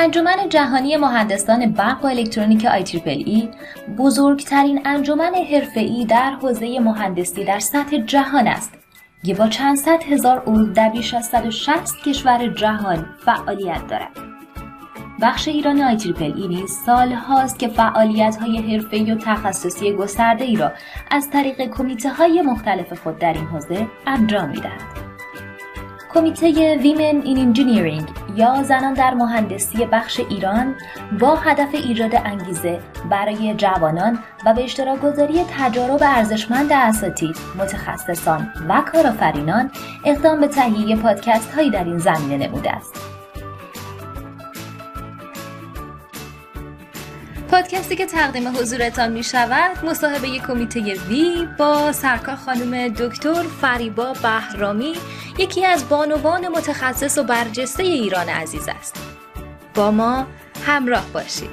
انجمن جهانی مهندسان برق و الکترونیک ای بزرگترین انجمن حرفه‌ای در حوزه مهندسی در سطح جهان است که با چند صد هزار عضو در بیش از 160 کشور جهان فعالیت دارد. بخش ایران آی ای نیز سال هاست که فعالیت های حرفه‌ای و تخصصی گسترده ای را از طریق کمیته های مختلف خود در این حوزه انجام می‌دهد. کمیته ویمن این انجینیرینگ یا زنان در مهندسی بخش ایران با هدف ایجاد انگیزه برای جوانان و به اشتراک گذاری تجارب ارزشمند اساتید، متخصصان و کارآفرینان اقدام به تهیه پادکست هایی در این زمینه نموده است. پادکستی که تقدیم حضورتان می شود مصاحبه کمیته وی با سرکار خانم دکتر فریبا بهرامی یکی از بانوان متخصص و برجسته ایران عزیز است. با ما همراه باشید.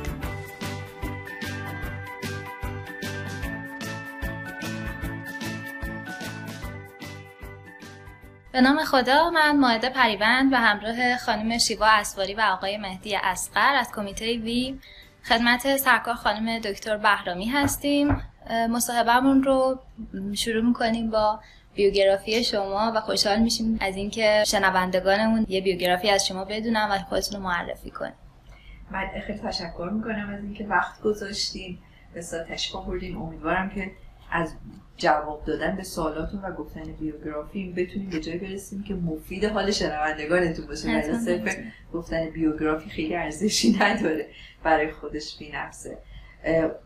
به نام خدا من ماهده پریوند و همراه خانم شیوا اسواری و آقای مهدی اسقر از کمیته وی خدمت سرکار خانم دکتر بهرامی هستیم. مصاحبهمون رو شروع می‌کنیم با بیوگرافی شما و خوشحال میشیم از اینکه شنوندگانمون یه بیوگرافی از شما بدونن و خودتون رو معرفی کنیم من خیلی تشکر می‌کنم از اینکه وقت گذاشتین. به تشکر بردیم. امیدوارم که از جواب دادن به سوالاتون و گفتن بیوگرافی بتونیم به جای برسیم که مفید حال شنوندگانتون باشه. ولی صرف گفتن بیوگرافی خیلی ارزشی نداره. برای خودش بی نفسه.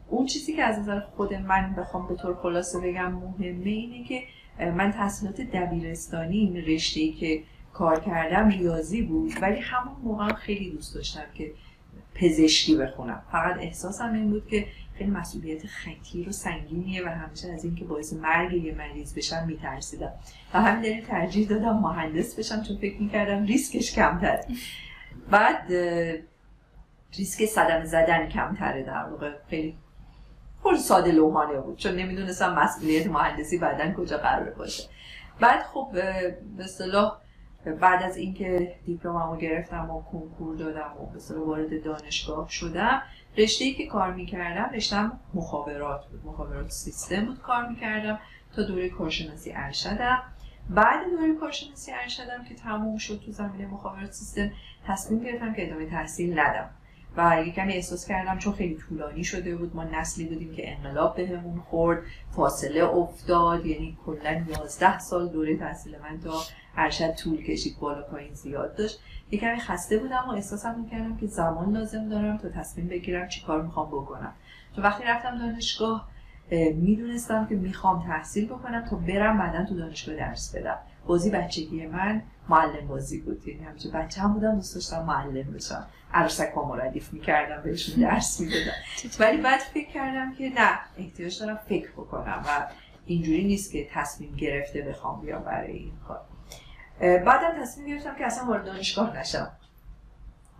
اون چیزی که از نظر خود من بخوام به طور خلاصه بگم مهمه اینه که من تحصیلات دبیرستانی این رشته که کار کردم ریاضی بود ولی همون موقع خیلی دوست داشتم که پزشکی بخونم. فقط احساسم این بود که خیلی مسئولیت خطیر و سنگینیه و همیشه از اینکه باعث مرگ یه مریض بشم میترسیدم. و همین دلیل ترجیح دادم مهندس بشم چون فکر می‌کردم ریسکش کمتره. بعد ریسک صدمه زدن کمتره در واقع. خیلی خود ساده لوحانه بود چون نمی‌دونستم مسئولیت مهندسی بعدا کجا قرار باشه. بعد خب به صلاح بعد از اینکه دیپلممو گرفتم و کنکور دادم و به وارد دانشگاه شدم رشته ای که کار می‌کردم رشتم مخابرات بود. مخابرات سیستم بود کار می‌کردم تا دوره کارشناسی ارشدم. بعد دوره کارشناسی ارشدم که تموم شد تو زمینه مخابرات سیستم تصمیم گرفتم که ادامه تحصیل ندم. و یه کمی احساس کردم چون خیلی طولانی شده بود ما نسلی بودیم که انقلاب بهمون خورد فاصله افتاد یعنی کلا 11 سال دوره تحصیل من تا ارشد طول کشید بالا پایین زیاد داشت. یه کمی خسته بودم و احساسم می‌کردم که زمان لازم دارم تا تصمیم بگیرم چی کار می‌خوام بکنم. تو وقتی رفتم دانشگاه می‌دونستم که می‌خوام تحصیل بکنم. تا برم بعدا تو دانشگاه درس بدم. بازی بچگی من معلم بازی بود. یعنی همیشه بچه هم بودم دوست داشتم معلم بشم. عروسک ها مردیف می‌کردم بهشون درس می‌دادم. ولی بعد فکر کردم که نه احتیاج دارم فکر بکنم و اینجوری نیست که تصمیم گرفته بخوام بیام برای این کار. بعدم تصمیم گرفتم که اصلا وارد دانشگاه نشم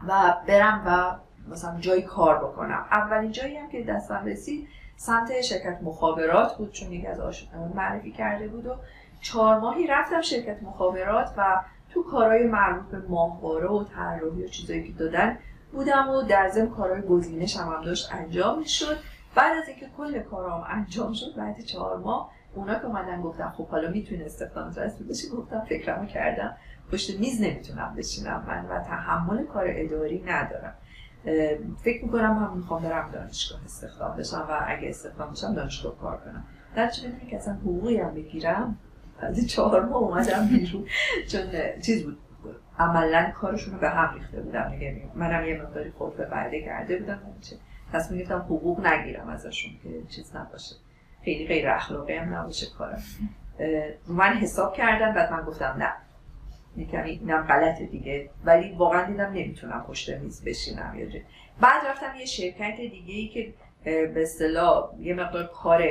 و برم و مثلا جای کار بکنم. اولین جایی هم که دستم رسید سمت شرکت مخابرات بود چون یکی از آشنایان معرفی کرده بود و چهار ماهی رفتم شرکت مخابرات و تو کارهای مربوط به ماهواره و طراحی و چیزایی که دادن بودم و در ضمن کارهای گزینش هم, هم داشت انجام شد بعد از اینکه کل کارام انجام شد بعد چهار ماه اونا که اومدن گفتن خب حالا می‌تونی استخدام رسمی بشی گفتم فکرمو کردم. پشت میز نمی‌تونم بشینم من و تحمل کار اداری ندارم. فکر می‌کنم هم می‌خوام برم دانشگاه استخدام بشم و اگه استخدام بشم دانشگاه کار کنم. در چه که اصلا حقوقی هم بگیرم؟ از چهار ماه اومدم بیرون. چون چیز بود عملا کارشون رو به هم ریخته بودم. دیگه منم یه مقداری خود به بعده کرده بودم. تصمیم گرفتم حقوق نگیرم ازشون که چیز نباشه. خیلی غیر اخلاقی هم نباشه کارم. من حساب کردم بعد من گفتم نه. کمی اینم غلطه دیگه. ولی واقعا دیدم نمی‌تونم پشت میز بشینم یا بعد رفتم یه شرکت دیگه ای که به اصطلاح یه مقدار کار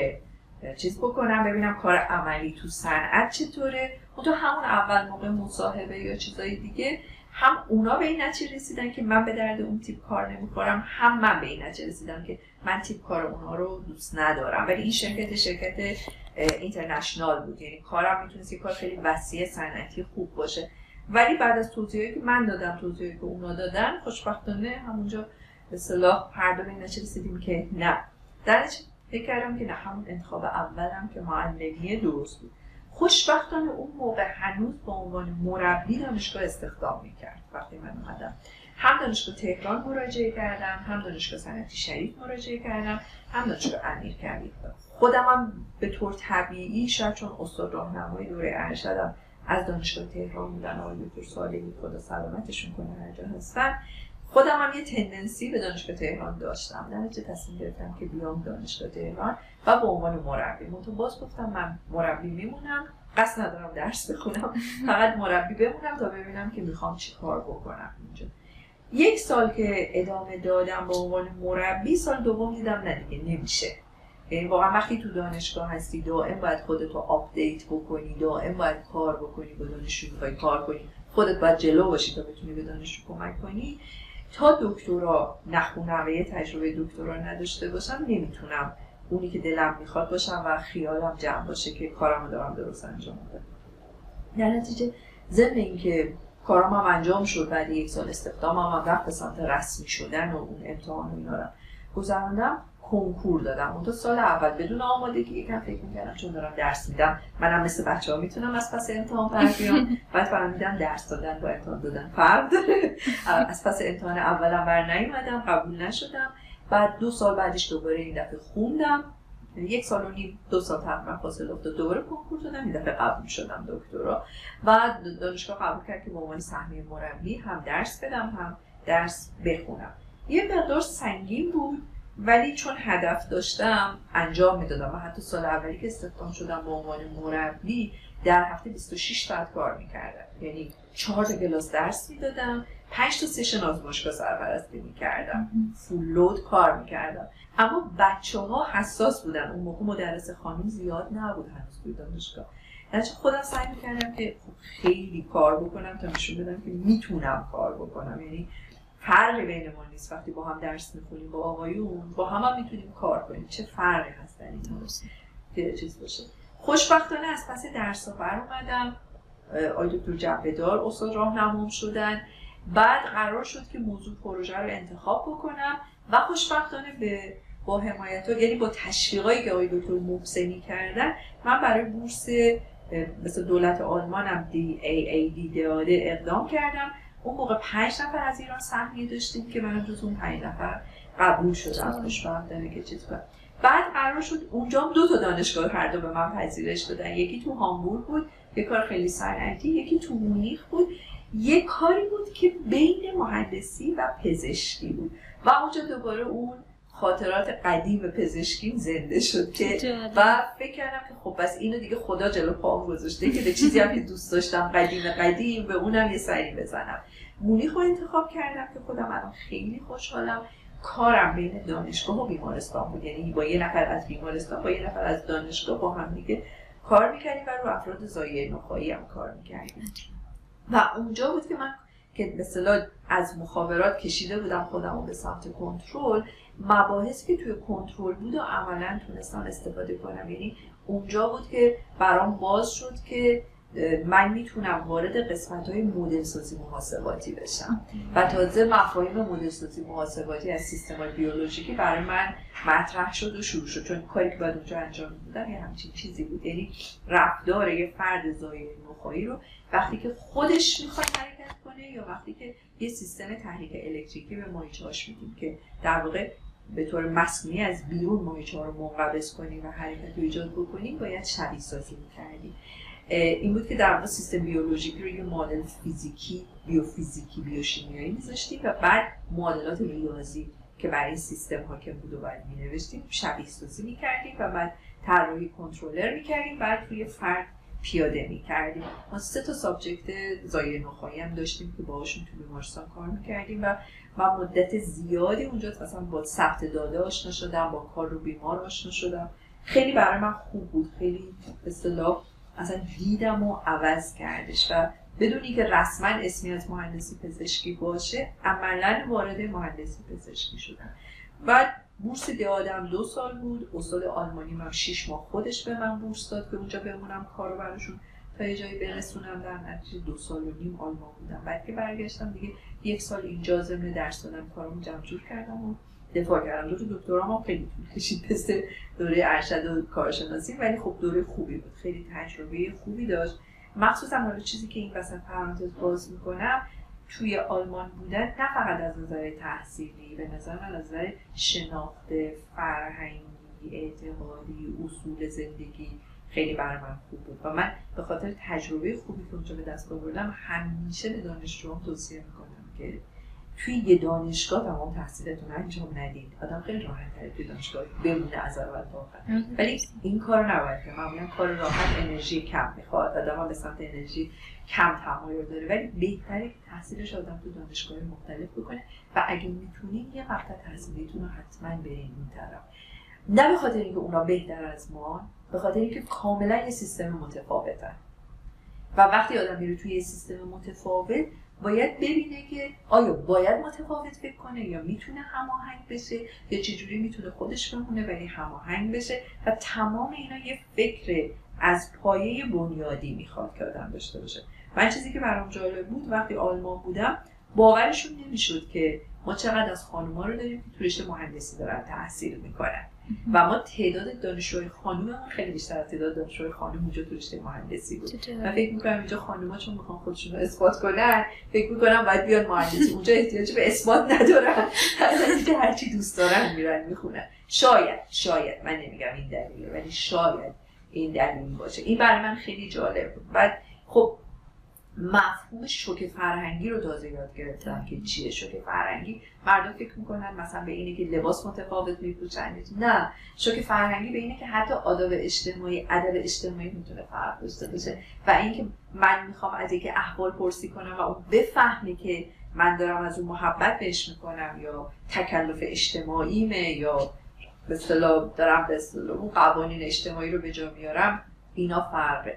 چیز بکنم ببینم کار عملی تو صنعت چطوره. و تو همون اول موقع مصاحبه یا چیزای دیگه هم اونا به این نتیجه رسیدن که من به درد اون تیپ کار نمی‌خورم هم من به این نتیجه رسیدم که من تیپ کار اونها رو دوست ندارم. ولی این شرکت شرکت اینترنشنال بود. یعنی کارم می‌تونست یه کار خیلی وسیع صنعتی خوب باشه. ولی بعد از توضیحی که من دادم توضیحی که اونا دادن خوشبختانه همونجا به صلاح هر دو به رسیدیم که نه. در فکر کردم که نه همون انتخاب اولم که معلمی درست بود. خوشبختانه اون موقع هنوز به عنوان مربی دانشگاه استخدام می‌کرد وقتی من اومدم. هم دانشگاه تهران مراجعه کردم هم دانشگاه صنعتی شریف مراجعه کردم هم دانشگاه امیر کردم خودم هم به طور طبیعی شاید چون استاد راهنمای دوره ارشدم از دانشگاه تهران بودن آقای دکتر صالحی خدا سلامتشون کنه هر جا هستن. خودم هم یه تندنسی به دانشگاه تهران داشتم. در نتیجه تصمیم گرفتم که بیام دانشگاه تهران و به عنوان مربی. منتها باز گفتم من مربی میمونم. قصد ندارم درس بخونم. فقط مربی بمونم تا ببینم که می‌خوام چی کار بکنم اینجا. یک سال که ادامه دادم به عنوان مربی سال دوم دیدم نه دیگه نمیشه. یعنی واقعا وقتی تو دانشگاه هستی دائم باید خودتو آپدیت بکنی دائم باید کار بکنی با دانشجو می‌خوای کار کنی. خودت باید جلو باشی تا بتونی به دانشجو کمک کنی. تا دکترا نخونم و یه تجربه دکترا نداشته باشم نمی‌تونم اونی که دلم می‌خواد باشم و خیالم جمع باشه که کارم دارم درست انجام بدم در نتیجه ضمن اینکه کارم هم انجام شد بعد یک سال استخدامم هم رفت به سمت رسمی شدن و اون امتحان و اینا رو. گذراندم کنکور دادم. اون سال اول بدون آمادگی یکم فکر می‌کردم چون دارم درس میدم منم مثل بچه ها می‌تونم از پس امتحان پر بیام. بعد فهمیدم درس دادن با امتحان دادن فرق داره از پس امتحان اولم بر نیومدم قبول نشدم. بعد دو سال بعدش دوباره این دفعه خوندم. یک سال و نیم دو سال تقریبا فاصله افتاد. دوباره کنکور دادم این دفعه قبول شدم دکترا. و دانشگاه قبول کرد که به عنوان سهمیه مربی هم درس بدم هم درس بخونم. یه مقدار سنگین بود ولی چون هدف داشتم انجام می‌دادم و حتی سال اولی که استخدام شدم به عنوان مربی در هفته 26 ساعت کار می‌کردم. یعنی چهار تا کلاس درس می‌دادم پنج تا سشن آزمایشگاه سرپرستی می‌کردم. فول لود کار می‌کردم. اما بچه ها حساس بودن. اون موقع مدرس خانم زیاد نبود هنوز توی دانشگاه. یعنی خودم سعی می‌کردم که خیلی کار بکنم تا نشون بدم که می‌تونم کار بکنم. یعنی فرقی بین ما نیست وقتی با هم درس می‌خونیم با آقایون با هم, هم می‌تونیم کار کنیم. چه فرقی هست در این که چیز باشه. خوشبختانه از پس درس ها بر اومدم آقای دکتر جبهدار استاد راهنمام شدن. بعد قرار شد که موضوع پروژه رو انتخاب بکنم و خوشبختانه به با حمایت ها یعنی با تشویقایی که آقای دکتر محسنی کردن من برای بورس مثل دولت آلمان هم دی ای ای دی اقدام کردم. اون موقع پنج نفر از ایران سهمیه داشتیم که من جز اون پنج نفر قبول شدم. خوشبختانه که چیز کنم. بعد قرار شد اونجا دو تا دانشگاه هر دو به من پذیرش دادن. یکی تو هامبورگ بود یه کار خیلی صنعتی یکی تو مونیخ بود. یه کاری بود که بین مهندسی و پزشکی بود. و اونجا دوباره اون خاطرات قدیم پزشکیم زنده شد که و فکر کردم که خب بس اینو دیگه خدا جلو پام گذاشته که به چیزی هم که دوست داشتم قدیم قدیم به اونم یه سری بزنم. مونیخ رو انتخاب کردم که خودم الان خیلی خوشحالم. کارم بین دانشگاه و بیمارستان بود. یعنی با یه نفر از بیمارستان با یه نفر از دانشگاه با هم دیگه کار می‌کردیم و رو افراد زایه نخایی هم کار می‌کردیم. و اونجا بود که من که به از مخابرات کشیده بودم خودم به سمت کنترل. مباحثی که توی کنترل بود و عملا تونستم استفاده کنم. یعنی اونجا بود که برام باز شد که من می‌تونم وارد قسمت های مدل سازی محاسباتی بشم. و تازه مفاهیم مدل سازی محاسباتی از سیستم بیولوژیکی برای من مطرح شد و شروع شد. چون کاری که باید اونجا انجام می‌دادم یه همچین چیزی بود. یعنی رفتار یه فرد زایه نخواهی رو وقتی که خودش می‌خواد حرکت کنه یا وقتی که یه سیستم تحریک الکتریکی به ماهیچه‌هاش میدیم که در واقع به طور مصنوعی از بیرون ماهیچه رو منقبض کنیم و حرکت رو ایجاد بکنیم باید شبیه سازی می‌کردیم. این بود که در واقع سیستم بیولوژیکی رو یه مدل فیزیکی بیوفیزیکی بیوشیمیایی میذاشتیم و بعد معادلات ریاضی که برای این سیستم حاکم بود و باید می نوشتیم شبیه سازی می کردیم و بعد طراحی کنترلر می کردیم بعد روی فرد پیاده می کردیم ما سه تا سابجکت زایه نخواهی هم داشتیم که باهاشون تو بیمارستان کار می کردیم و من مدت زیادی اونجا مثلا با ثبت داده آشنا شدم با کار رو بیمار آشنا شدم. خیلی برای من خوب بود. خیلی اصطلاح اصلا دیدم و عوض کردش و بدون اینکه رسما اسمی از مهندسی پزشکی باشه عملا وارد مهندسی پزشکی شدم. بعد بورس آدم دو سال بود. استاد آلمانی من شیش ماه خودش به من بورس داد که اونجا بمونم کارو براشون. تا یه جایی برسونم در نتیجه دو سال و نیم آلمان بودم. بعد که برگشتم دیگه یک سال اینجا ضمن درس دادم کارمو جمع کردم و دفاع کردم. دو دکترا هم خیلی طول کشید مثل دوره ارشد و کارشناسی ولی خب دوره خوبی بود. خیلی تجربه خوبی داشت. مخصوصا حالا چیزی که این وسط پرانتز باز می‌کنم توی آلمان بودن نه فقط از نظر تحصیلی به نظر من از نظر شناخت فرهنگی اعتقادی اصول زندگی خیلی برای من خوب بود. و من به خاطر تجربه خوبی که اونجا به دست آوردم همیشه به دانشجوام توصیه می‌کنم که توی یه دانشگاه تمام تحصیلتون انجام ندید. آدم خیلی راحت تره توی دانشگاه بمونه از اول تا آخر. ولی این کار نباید که معمولا کار راحت انرژی کم می‌خواد. آدم به سمت انرژی کم تمایل داره. ولی بهتره که تحصیلش آدم تو دانشگاه مختلف بکنه. و اگه می‌تونین یه مقطع تحصیلیتون رو حتما برین این طرف. نه به خاطر اینکه اونا بهتر از ما به خاطر اینکه کاملا یه سیستم متفاوتن و وقتی آدم میره توی یه سیستم متفاوت باید ببینه که آیا باید متفاوت فکر کنه یا می‌تونه هماهنگ بشه یا چجوری می‌تونه خودش بمونه ولی هماهنگ بشه و تمام اینا یه فکر از پایه بنیادی می‌خواد که آدم داشته باشه. من چیزی که برام جالب بود وقتی آلمان بودم باورشون نمی‌شد که ما چقدر از خانوما رو داریم که تو رشته مهندسی دارن تحصیل می‌کنن. و ما تعداد دانشجوی خانوم خیلی بیشتر از تعداد دانشجوی خانوم اونجا تو رشته مهندسی بود. و فکر می‌کنم اینجا خانوما چون می‌خوان خودشون رو اثبات کنن فکر می‌کنم باید بیان مهندسی. اونجا احتیاج به اثبات ندارن. اینجا هرچی دوست دارن میرن می‌خونن. شاید شاید. من نمیگم این دلیله ولی شاید این دلیل باشه. این برای من خیلی جالب بود. بعد خب مفهوم شوک فرهنگی رو تازه یاد گرفتم که چیه شوک فرهنگی. مردم فکر می‌کنن مثلا به اینه که لباس متفاوت میپوشن نه شوک فرهنگی به اینه که حتی آداب اجتماعی ادب اجتماعی می‌تونه فرق داشته باشه. و اینکه من می‌خوام از اینکه احوال پرسی کنم و اون بفهمه که من دارم از اون محبت بهش می‌کنم یا تکلف اجتماعیمه یا به دارم به اون قوانین اجتماعی رو به جا میارم اینا فرقه.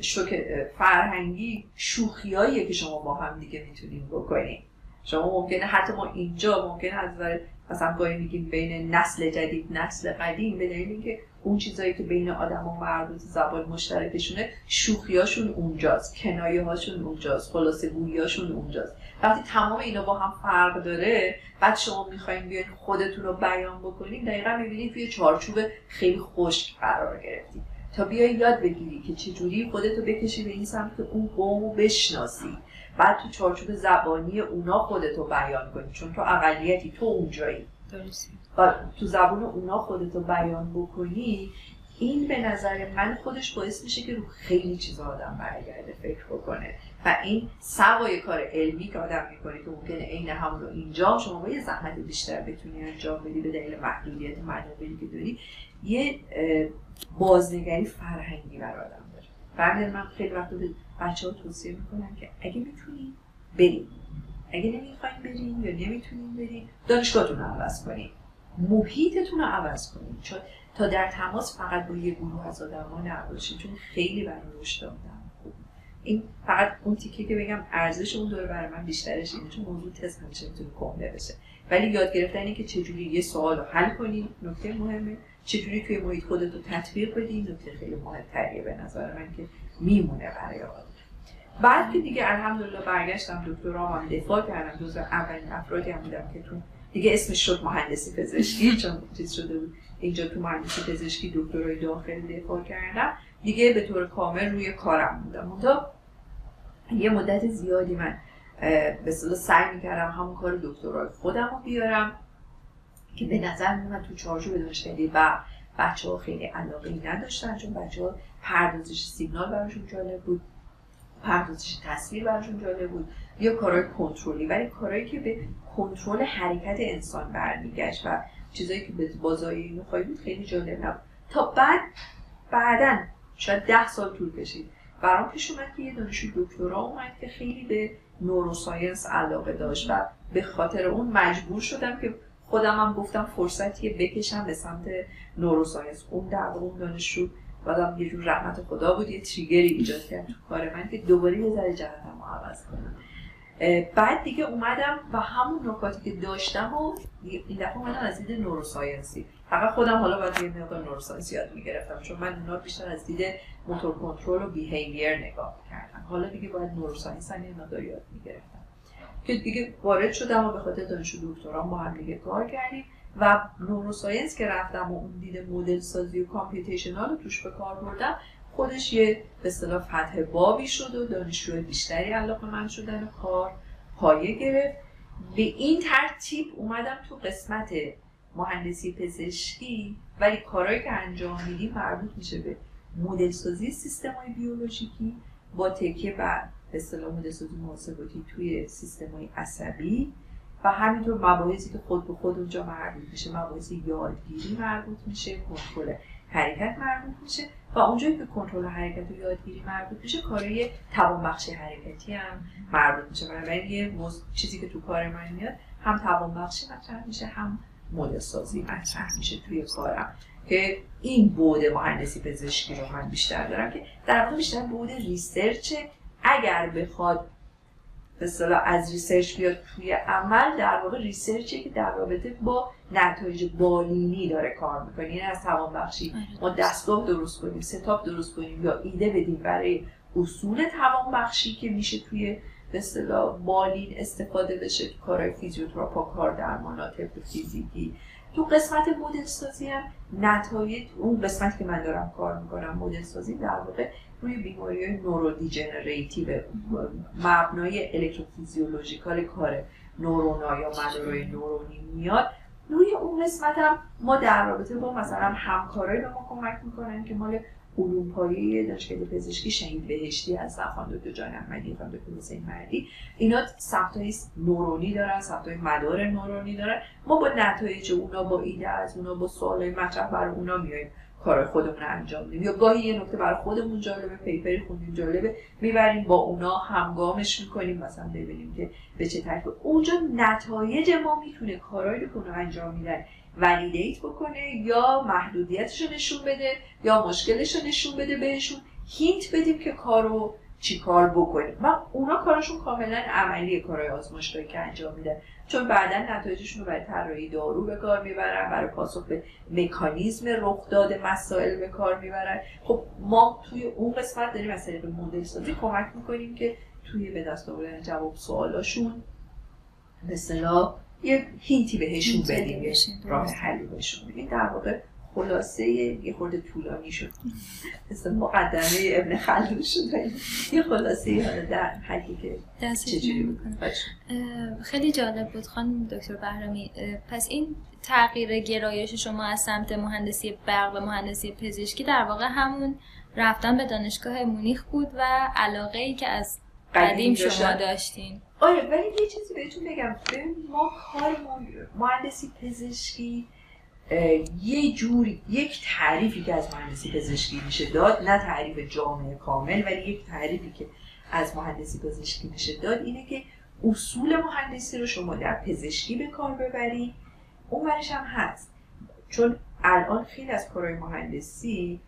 شوک فرهنگی شوخیاییه که شما با هم دیگه می‌تونیم بکنیم. شما ممکنه حتی ما اینجا ممکنه از نظر مثلا گاهی میگیم بین نسل جدید نسل قدیم به دلیل اینکه اون چیزایی که بین آدم و مربوط زبان مشترکشونه شوخیاشون اونجاست کنایه هاشون اونجاست خلاصه گوییاشون اونجاست. وقتی تمام اینا با هم فرق داره بعد شما می‌خواین بیاین خودتون رو بیان بکنید دقیقا می‌بینید توی چارچوب خیلی خشک قرار گرفتید تا بیای یاد بگیری که چجوری خودتو بکشی به این سمت که اون قوم بشناسی. بعد تو چارچوب زبانی اونا خودتو بیان کنی چون تو اقلیتی تو اونجایی. و تو زبان اونا خودتو بیان بکنی این به نظر من خودش باعث میشه که رو خیلی چیزا آدم برگرده فکر بکنه. و این سوای کار علمی که آدم می‌کنه که ممکنه عین همون رو اینجا شما با یه زحمت بیشتر بتونی انجام بدی به دلیل محدودیت منابعی که داری یه بازنگری فرهنگی بر آدم داره. برای من خیلی وقت به بچه ها توصیه می‌کنم که اگه می‌تونین بریم. اگه نمی‌خواین برین یا نمی‌تونین برین دانشگاهتون رو عوض کنین محیطتون رو عوض کنین چون تا در تماس فقط با یه گروه از آدم ها نباشین. چون خیلی برای رشد این فقط اون تیکه که بگم ارزش اون داره برای من بیشترش اینه چون موضوع تست همیشه می‌تونه کمله بشه. ولی یاد گرفتن اینه که چجوری یه سوال رو حل کنین نکته مهمه. چجوری توی محیط خودت رو تطبیق بدی؟ نکته خیلی مهمتریه به نظر من که میمونه برای آدم بعد که دیگه الحمدلله برگشتم دکترا هم دفاع کردم. جز اولین افرادی هم بودم که تو دیگه اسمش شد مهندسی پزشکی چون چیز شده بود. اینجا تو مهندسی پزشکی دکترای داخل دفاع کردم. دیگه به طور کامل روی کارم بودم اونجا یه مدت زیادی من به سعی می‌کردم همون کار دکترای خودم رو بیارم که به نظر من تو چارچوب دانشگاهی و بچه ها خیلی علاقه نداشتن چون بچه ها پردازش سیگنال براشون جالب بود پردازش تصویر براشون جالب بود یا کارهای کنترلی. ولی کارهایی که به کنترل حرکت انسان برمیگشت و چیزایی که به بازایی نخواهی بود خیلی جالب نبود. تا بعد بعدا شاید ده سال طول کشید. برام پیش اومد که یه دانشجو دکترا اومد که خیلی به نوروساینس علاقه داشت و به خاطر اون مجبور شدم که خودم هم گفتم فرصتیه بکشم به سمت نوروساینس. اون در اون دانشجو بعدم یه جور رحمت خدا بود یه تریگری ایجاد کرد تو کار من که دوباره یه ذره جهتم عوض کنم. بعد دیگه اومدم و همون نکاتی که داشتم و این دفعه اومدم از دید neuroscience ی. فقط خودم حالا باید یه مقدار neuroscience یاد می‌گرفتم چون من اونا بیشتر از دید motor control و behavior نگاه کردم حالا دیگه باید neuroscience هم یه مقدار یاد می‌گرفتم. که دیگه وارد شدم و به خاطر دانشجو دکترام با هم دیگه کار کردیم و neuroscience که رفتم و اون دید مدل سازی و computational رو توش به کار بردم خودش یه به اصطلاح فتح بابی شد و دانشجو بیشتری علاقه‌مند شدن و کار پایه گرفت. به این ترتیب اومدم تو قسمت مهندسی پزشکی ولی کارهایی که انجام میدیم مربوط میشه به مدل سازی سیستم های بیولوژیکی با تکیه بر به اصطلاح مدل سازی محاسباتی توی سیستم های عصبی و همینطور مباحثی که خود به خود اونجا مربوط میشه مباحث یادگیری مربوط میشه کنترل حرکت مربوط میشه و اونجایی که کنترل حرکت و یادگیری مربوط میشه کارهای توانبخشی حرکتی هم مربوط میشه. بنابراین یه چیزی که تو کار من میاد هم توانبخشی مطرح میشه هم مدل سازی مطرح میشه توی کارم. که این بود مهندسی پزشکی رو من بیشتر دارم که در واقع بیشتر بود research. اگر بخواد به از research بیاد توی عمل در واقع research ی که در رابطه با نتایج بالینی داره کار می‌کنه. یعنی از توان بخشی آره. ما دستگاه درست کنیم setup درست کنیم یا ایده بدیم برای اصول توان بخشی که میشه توی به اصطلاح بالین استفاده بشه تو کارهای فیزیوتراپا کاردرمانا فیزیکی. تو قسمت مدل سازی هم نتایج اون قسمت که من دارم کار می‌کنم مدل سازی در واقع روی بیماری های neurodegenerative مبنای electrophysiological کار نورونا یا مدارای نورونی میاد. روی اون قسمت هم ما در رابطه با مثلا همکارای به ما کمک می‌کنن که مال علوم پایه دانشگاه پزشکی شهید بهشتی از خانم دکتر جان احمدی خانم دکتر حسین مردی. اینا های نورونی دارن های مدار نورونی دارن. ما با نتایج اونا با ایده از اونا با سوالای مطرح برای اونا میایم کار خودمون انجام میدیم یا گاهی یه نکته برای خودمون جالبه پیپری خوندیم جالبه می‌بریم با اونا همگامش می‌کنیم. مثلا ببینیم که به چه طریق اونجا نتایج ما می‌تونه کارهایی رو که انجام میدن ولیدیت بکنه یا محدودیتش رو نشون بده یا مشکلش رو نشون بده بهشون. هینت بدیم که کارو چی کار بکنیم. و اونا کارشون کاملا عملی کارهای آزمایشگاهی که انجام میدن. چون بعدا نتایجشون رو برای طراحی دارو به کار می‌برن برای پاسخ به مکانیزم رخ داده مسائل به کار می‌برن. خب ما توی اون قسمت داریم از طریق مدل سازی کمک می‌کنیم که توی به دست آوردن جواب سوالاشون مثلا یه هینتی بهشون بدیم یه راه حلی بهشون بدیم. در واقع خلاصه یه خورده طولانی شد. مثل مقدمه ابن خلدون شد یه خلاصه حالا در حدی که چجوری خیلی جالب بود خانم دکتر بهرامی. پس این تغییر گرایش شما از سمت مهندسی برق و مهندسی پزشکی در واقع همون رفتن به دانشگاه مونیخ بود و علاقه ای که از قدیم شما داشتین. آره ولی یه چیزی بهتون بگم. ما کار مهندسی پزشکی یه جوری یک تعریفی که از مهندسی پزشکی میشه داد نه تعریف جامعه کامل ولی یک تعریفی که از مهندسی پزشکی میشه داد اینه که اصول مهندسی رو شما در پزشکی به کار ببری. اون برش هم هست. چون الان خیلی از کارهای مهندسی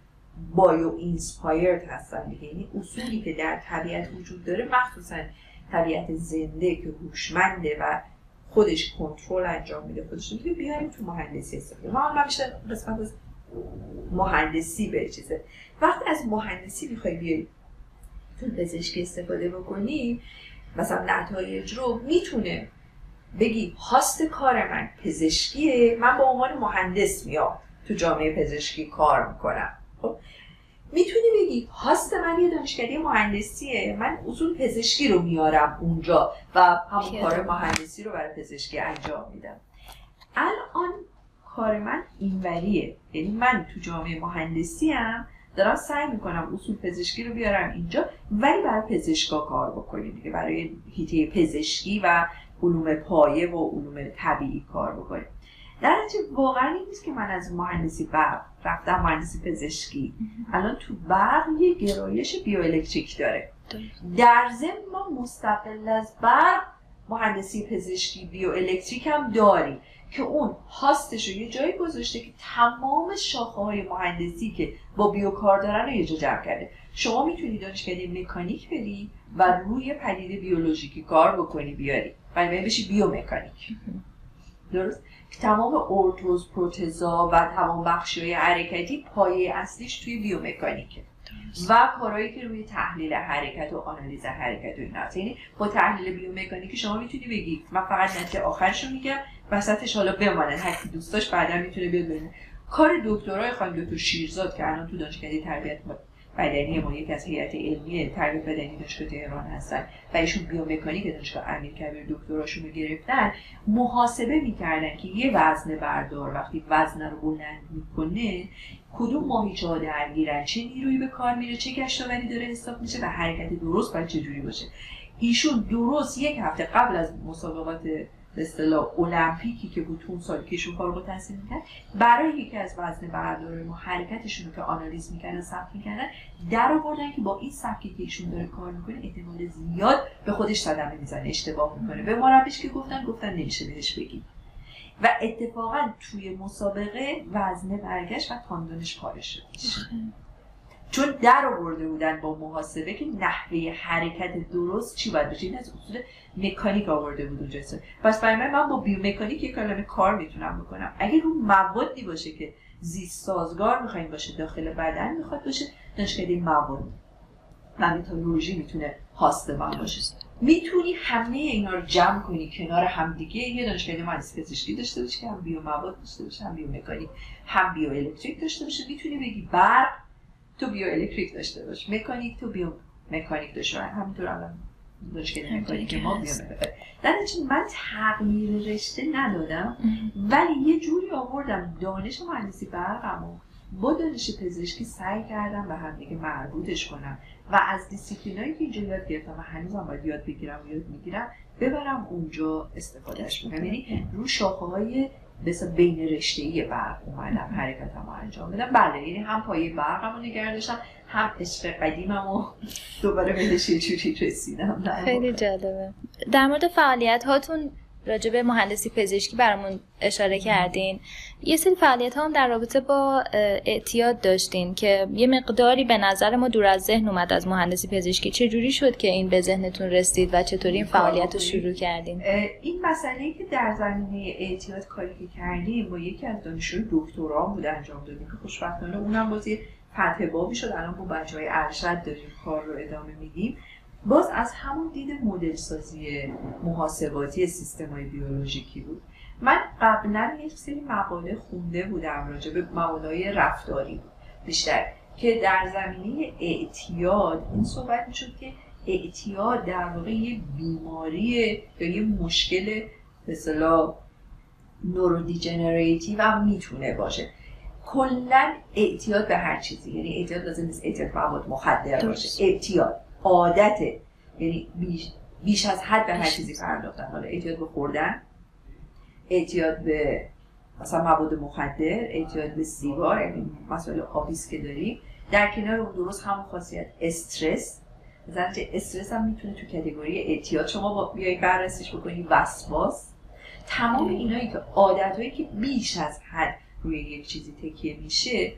بایو اینسپایرد هستن دیگه. یعنی اصولی که در طبیعت وجود داره مخصوصا طبیعت زنده که هوشمنده و خودش کنترل انجام میده خودش می‌تونه بیاریم تو مهندسی استفاده ما هم بیشتر قسمت از مهندسی به چیزه. وقتی از مهندسی می‌خوای بیاری تو پزشکی استفاده بکنی مثلا نتایج رو می‌تونه بگی هاست کار من پزشکیه من با عنوان مهندس میام تو جامعه پزشکی کار می‌کنم. خب؟ می‌تونی بگی هاست من یه دانشکده مهندسیه. من اصول پزشکی رو میارم اونجا و همون کار مهندسی رو برای پزشکی انجام میدم. الان کار من اینوریه. یعنی من تو جامعه مهندسی هم دارم سعی می‌کنم اصول پزشکی رو بیارم اینجا ولی برای پزشکا کار بکنیم دیگه. برای هیته پزشکی و علوم پایه و علوم طبیعی کار بکنیم. در واقعا این نیست که من از مهندسی برق رفتم مهندسی پزشکی. الان تو برق یه گرایش بیوالکتریک داره. در ضمن ما مستقل از برق مهندسی پزشکی بیوالکتریک هم داریم که اون هاستش رو یه جایی گذاشته که تمام شاخه های مهندسی که با bio کار دارن رو یه جا جمع کرده. شما می‌تونی دانشکده مکانیک بری و روی پدیده بیولوژیکی کار بکنی بیاری. و بشی بیومکانیک. درست. تمام ارتوز پروتزا و تمام بخشی های حرکتی پایه اصلیش توی بیومکانیکه. و کارهایی که روی تحلیل حرکت و آنالیز حرکت و اینا یعنی با تحلیل بیومکانیک شما می‌تونی بگی من فقط نتیجه آخرش رو میگم وسطش حالا بمانه. هر کی دوست داشت بعدا می‌تونه بیاد ببینه. کار دکترای خانم دکتر شیرزاد که الان تو دانشکده تربیت بدنی ما یکی از هیئت علمی تربیت بدنی دانشگاه تهران هستن. و ایشون بیومکانیک دانشگاه امیر کبیر دکتراشون رو گرفتن محاسبه می‌کردن که یه وزن بردار وقتی وزن رو بلند می‌کنه کدوم ماهیچه ها درگیرن؟ چه نیرویی به کار میره؟ چه گشتاوری داره حساب میشه؟ و حرکت درست باید چجوری باشه؟ ایشون درست یک هفته قبل از مسابقات به اصطلاح المپیکی که بود اون سال که ایشون کارو تحصیل می‌کرد برای یکی از وزن بردار ما حرکتشون رو که آنالیز می‌کردن ثبت می‌کردن در آوردن که با این سبکی که ایشون داره کار می‌کنه احتمال زیاد به خودش صدمه می‌زنه اشتباه می‌کنه. به مربیش که گفتن گفتن نمیشه بهش بگیم. و اتفاقا توی مسابقه وزنه برگشت و تاندونش پاره شد. چون در آورده بودن با محاسبه که نحوه حرکت درست چی باید بشه این از اصول مکانیک آورده بود اونجا پس برای من من با بیومکانیک یک کلمه کار می‌تونم بکنم. اگه رو موادی باشه که زیست سازگار می‌خوایم باشه داخل بدن می‌خواد باشه دانشکده مواد. و متالورژی می‌تونه هاست من باشه می‌تونی همه اینا رو جمع کنی کنار همدیگه. یه دانشکده مهندسی پزشکی داشته باشی که هم بیو مواد داشته باشه هم بیومکانیک هم بیو الکتریک داشته باشه. می‌تونی بگی برق تو بیو الکتریک داشته باش. مکانیک تو بیو مکانیک داشته باش. همینطور الان دانشگاه مکانیک ما بیو در من تغییر رشته ندادم ولی یه جوری آوردم دانش مهندسی برقمو با دانش پزشکی سعی کردم به همدیگه مربوطش کنم و از دیسیپلینایی که اینجا یاد گرفتم و هنوزم باید یاد بگیرم و یاد می‌گیرم ببرم اونجا استفادهش کنم. یعنی رو شاخه های مثل بین رشته ای برق اومدم حرکتم رو انجام بدم بله یعنی هم پایه برقم رو نگه داشتم هم عشق قدیمم و دوباره بهش یه جوری رسیدم. خیلی جالبه. در مورد فعالیت هاتون راجع به مهندسی پزشکی برامون اشاره کردین. یه سری فعالیت هم در رابطه با اعتیاد داشتین که یه مقداری به نظر ما دور از ذهن اومد از مهندسی پزشکی. چه جوری شد که این به ذهنتون رسید و چطوری این فعالیت رو شروع کردین؟ این مسئله که در زمینه اعتیاد کاری که کردیم با یکی از دانشجوی دکترا بود انجام دادیم که خوشبختانه اونم بازی فتح بابی شد. الان با بچه های ارشد داریم کار رو ادامه میدیم. باز از همون دید مدل سازی محاسباتی سیستم های بیولوژیکی بود. من قبلا یک سری مقاله خونده بودم راجع به مقاله رفتاری بیشتر که در زمینه اعتیاد این صحبت می‌شد که اعتیاد در واقع یه بیماری یا یه مشکل مثلا نورودیجنریتیو هم می‌تونه باشه. کلا اعتیاد به هر چیزی یعنی اعتیاد لازم نیست اعتیاد مواد مخدر باشه. اعتیاد. عادته یعنی بیش, بیش از حد به هر چیزی پرداختن. حالا اعتیاد به خوردن اعتیاد به مثلا مواد مخدر اعتیاد به سیگار یعنی مسائل آبیس که داریم در کنار اون درست همون خاصیت استرس. مثلا استرس هم می‌تونه تو کتگوری اعتیاد. شما با بیای بررسیش بکنی وسواس. تمام اینایی که عادتهایی که بیش از حد روی یک چیزی تکیه میشه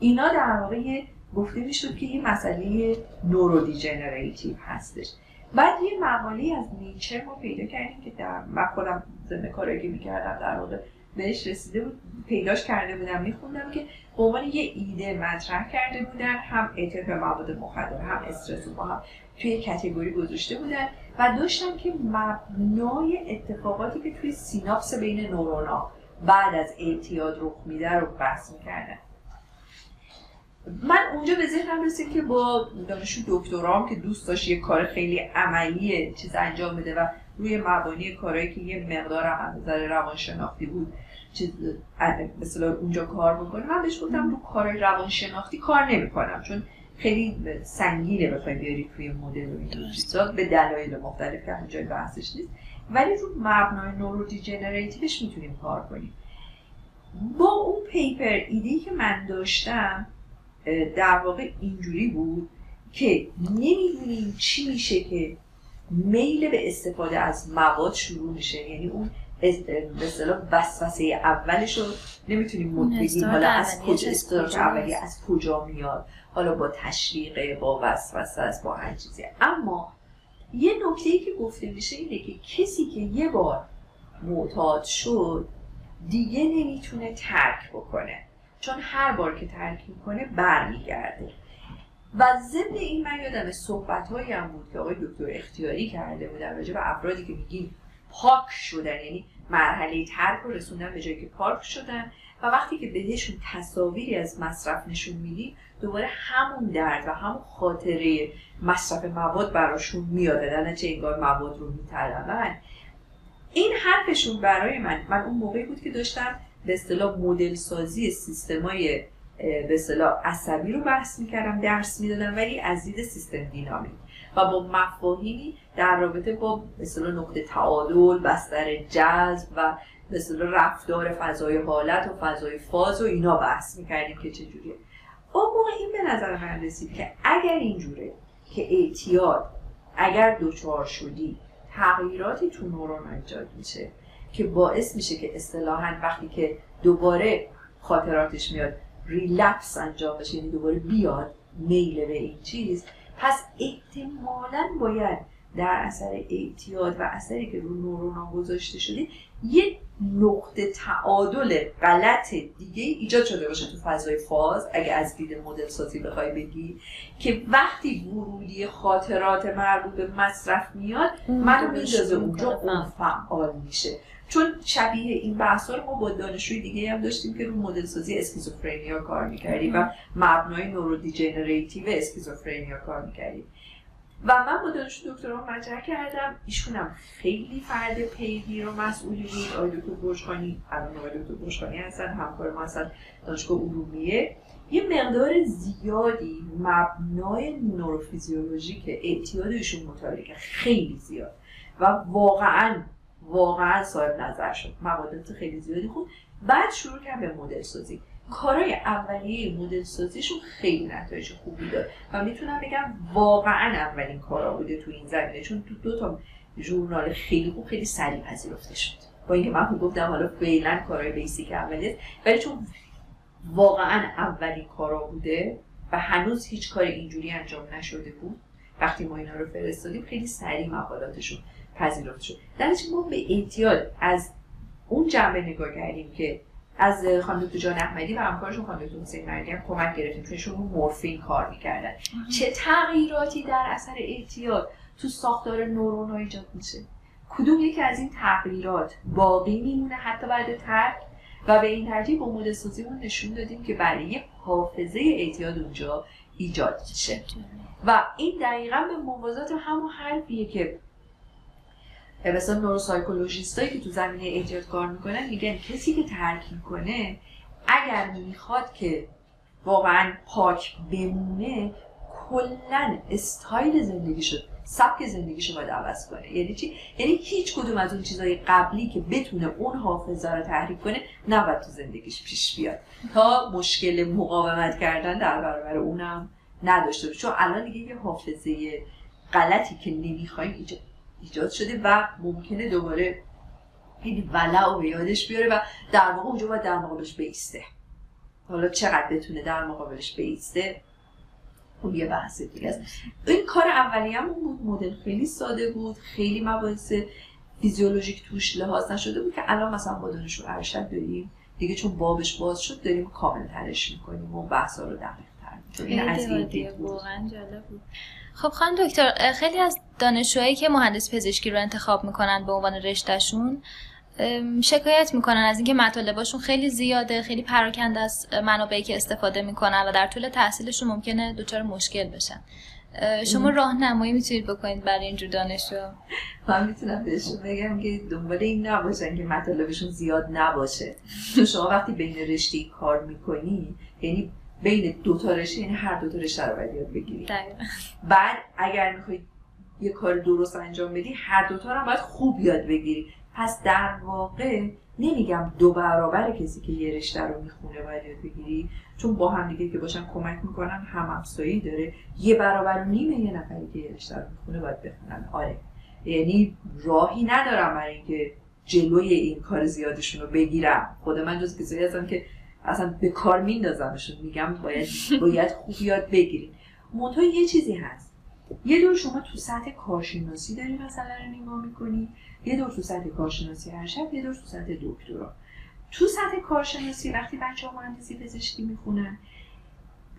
اینا در واقع گفته می‌شد که یه مسئله neurodegenerative هستش. بعد یه مقاله از Nature ما پیدا کردیم که در من خودم ضمن کارایی می‌کردم در واقع بهش رسیده بود پیداش کرده بودم میخوندم که به عنوان یه ایده مطرح کرده بودن هم اعتیاد به مواد مخدر هم استرس با هم توی category گذاشته بودن و داشتم که مبنای اتفاقاتی که توی سیناپس بین نورونا بعد از اعتیاد رخ میده رو بحث می‌کردن. من اونجا به ذهنم رسید که با دانشجو دکترام که دوست داشت یه کار خیلی عملی چیز انجام بده و روی مبانی کارهایی که یه مقدار هم نظر روانشناختی بود چیز مثلا اونجا کار بکنه من بهش گفتم رو کار روانشناختی کار نمی‌کنم چون خیلی سنگینه بخوای بیاری توی مدل و این چیزا به دلایل مختلف که اونجا بحثش نیست. ولی رو مبنای نورو دیجنریتیوش می‌تونیم کار کنیم. با اون پیپر ایده که من داشتم در واقع اینجوری بود که نمی‌دونیم چی میشه که میل به استفاده از مواد شروع میشه. یعنی اون به اصطلاح وسوسه اولش رو نمی‌تونیم بگیم حالا از کجا استارچ اولی از کجا میاد؟ حالا با تشریقه با وسوسه است با هر چیزی. اما یه نکته ای که گفته میشه اینه که کسی که یه بار معتاد شد دیگه نمی‌تونه ترک بکنه. چون هر بار که ترک می‌کنه برمیگرده. و ضمن این من یادم صحبت هایی هم بود که آقای دکتر اختیاری کرده بودن راجع به افرادی که میگیم پاک شدن یعنی مرحله ترک رو رسوندن به جایی که پاک شدن و وقتی که بهشون تصاویری از مصرف نشون میدی دوباره همون درد و همون خاطره مصرف مواد براشون میاد در چه انگار مواد رو میطلبن. این حرفشون برای من من اون موقعی بود که داشتم به اصطلاح مدل سازی سیستمای به اصطلاح عصبی رو بحث می‌کردم درس می‌دادم ولی از دید سیستم دینامیک و با مفاهیمی در رابطه با مثلا نقطه تعادل بستر جذب و مثلا رفتار فضای حالت و فضای فاز و اینا بحث می‌کردیم که چجوریه اون موقع این به نظر من رسید که اگر اینجوره که اعتیاد اگر دچار شدی تغییراتی تو نورون ایجاد میشه. که باعث میشه که اصطلاحا وقتی که دوباره خاطراتش میاد ریلپس انجام بشه یعنی دوباره بیاد میل به این چیز پس احتمالا باید در اثر اعتیاد و اثری که رو نورونا گذاشته شده یه نقطه تعادل غلط دیگه ایجاد شده باشه تو فضای فاز اگه از دید مدل سازی بخوای بگی که وقتی ورودی خاطرات مربوط به مصرف میاد منو میندازه اونجا اون فعال میشه. چون شبیه این بحثا رو ما با دانشجوی دیگه هم داشتیم که رو مدل سازی اسکیزوفرنیا کار می‌کردیم و مبنای neurodegenerative اسکیزوفرنیا کار می‌کردیم. و من با دانشجو دکترا مطرح کردم. ایشونم خیلی فرد پیگیر و مسئولی بود. آقای دکتر برشخانی الان آقای دکتر برشخانی هستن همکار ما هستن دانشگاه علومیه یه مقدار زیادی مبنای نوروفیزیولوژیک اعتیاد ایشون مطالعه خیلی زیاد. و واقعا واقعا صاحب نظر شد. موادات خیلی زیادی خود بعد شروع کرد به مدل سازی. کارهای اولیه مدل سازیشون خیلی نتایج خوبی داد. و می‌تونم بگم واقعا اولین کارا بوده تو این زمینه چون تو دو تا ژورنال خیلی خوب خیلی سریع پذیرفته شد. با اینکه من گفتم حالا فعلا کارهای بیسیک اولیه ولی چون واقعا اولین کارا بوده و هنوز هیچ کار اینجوری انجام نشده بود وقتی ما اینا رو فرستادیم خیلی سریع مقالاتشون پذیرفته شد. در ما به اعتیاد از اون جنبه نگاه کردیم که از خانم دکتر جان احمدی و همکارشون خانم دکتر حسین مریم کمک گرفتیم چون مورفین کار می‌کردن. چه تغییراتی در اثر اعتیاد تو ساختار نورون ایجاد میشه؟ کدوم یکی از این تغییرات باقی میمونه حتی بعد ترک؟ و به این ترتیب مدل سازیمون نشون دادیم که برای حافظه اعتیاد اونجا ایجاد میشه. و این دقیقا به موازات همون حرفیه که مثلا نوروسایکولوژیستایی که تو زمینه اعتیاد کار می‌کنن میگن کسی که ترک می‌کنه اگر می‌خواد که واقعا پاک بمونه کلا استایل زندگیشو سبک زندگیشو باید عوض کنه. یعنی چی؟ یعنی هیچ کدوم از اون چیزهای قبلی که بتونه اون حافظه رو تحریک کنه نباید تو زندگیش پیش بیاد. تا مشکل مقاومت کردن در برابر اونم نداشته چون الان دیگه یه حافظه غلطی که نمی‌خوایم ایجاد شده و ممکنه دوباره این ولع و یادش بیاره و در واقع اونجا باید در مقابلش بیسته. حالا چقدر بتونه در مقابلش بیسته؟ اون یه بحث دیگه است. این کار اولیه‌مون بود مدل خیلی ساده بود خیلی مباحث فیزیولوژیک توش لحاظ نشده بود که الان مثلا با دانشجو ارشد داریم. دیگه چون بابش باز شد داریم کامل ترش می‌کنیم و بحثا رو دقیق تر این از این واقعا جالب بود. خب خانم دکتر خیلی از دانشجوهایی که مهندس پزشکی رو انتخاب می‌کنن به عنوان رشتهشون شکایت می‌کنن از اینکه مطالباشون خیلی زیاده خیلی پراکنده از منابعی که استفاده می‌کنن و در طول تحصیلشون ممکنه دچار مشکل بشن. شما راهنمایی می‌تونید بکنید برای اینجور دانشجو؟ من می‌تونم بهشون بگم که دنبال این نباشن که مطالبشون زیاد نباشه. تو شما وقتی بین رشته کار می‌کنی یعنی بین دو تا رشته یعنی هر دو تا رشته رو باید یاد بگیری. بعد اگر می‌خوای یه کار درست انجام بدی هر دو تا رو باید خوب یاد بگیری. پس در واقع نمیگم دو برابر کسی که یه رشته رو می‌خونه باید یاد بگیری چون با هم دیگه که باشن کمک می‌کنن هم افزایی داره. یه برابر نیمه یه نفری که یه رشته رو می‌خونه باید بخونن. آره. یعنی راهی ندارم برای اینکه جلوی این کار زیادشون رو بگیرم. خود من جز کسایی هستم که اصلا به کار میندازمشون. میگم باید باید خوب یاد بگیریم. منتها یه چیزی هست. یه دور شما تو سطح کارشناسی داری مثلا رو نگاه می‌کنی. یه دور تو سطح کارشناسی ارشد یه دور تو سطح دکترا. تو سطح کارشناسی وقتی بچه ها مهندسی پزشکی می‌خونن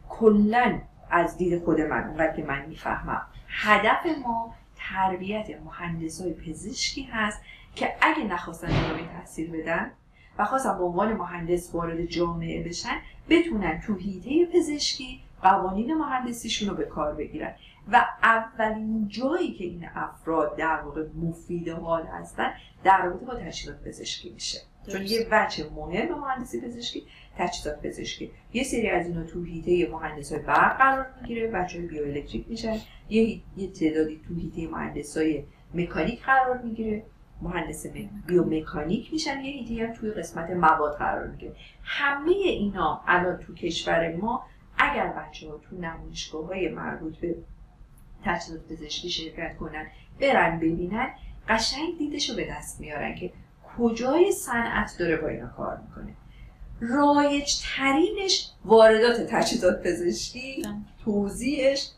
کلا از دید خود من اونقدر که من می‌فهمم. هدف ما تربیت مهندس های پزشکی هست که اگه نخواستن ادامه تحصیل بدن و خواستن به عنوان مهندس وارد جامعه بشن بتونن تو هیته پزشکی قوانین مهندسیشون رو به کار بگیرن. و اولین جایی که این افراد در واقع مفید حال هستن در رابطه با تجهیزات پزشکی میشه. چون یه بچه مهم مهندسی پزشکی تجهیزات پزشکی. یه سری از اینا تو هیته مهندس های برق قرار می‌گیره بچه های بیوالکتریک میشن. یه, یه تعدادی تو هیته مهندس های مکانیک قرار می‌گیره. مهندس بیومکانیک میشن یه هیته هم توی قسمت مواد قرار می‌گیره. همه اینا الان تو کشور ما اگر بچه ها تو نمایشگاه های مربوط به تجهیزات پزشکی شرکت کنن برن ببینن قشنگ دیدش رو به دست میارن که کجای صنعت داره با اینا کار می‌کنه. رایج ترینش واردات تجهیزات پزشکی. توضیحش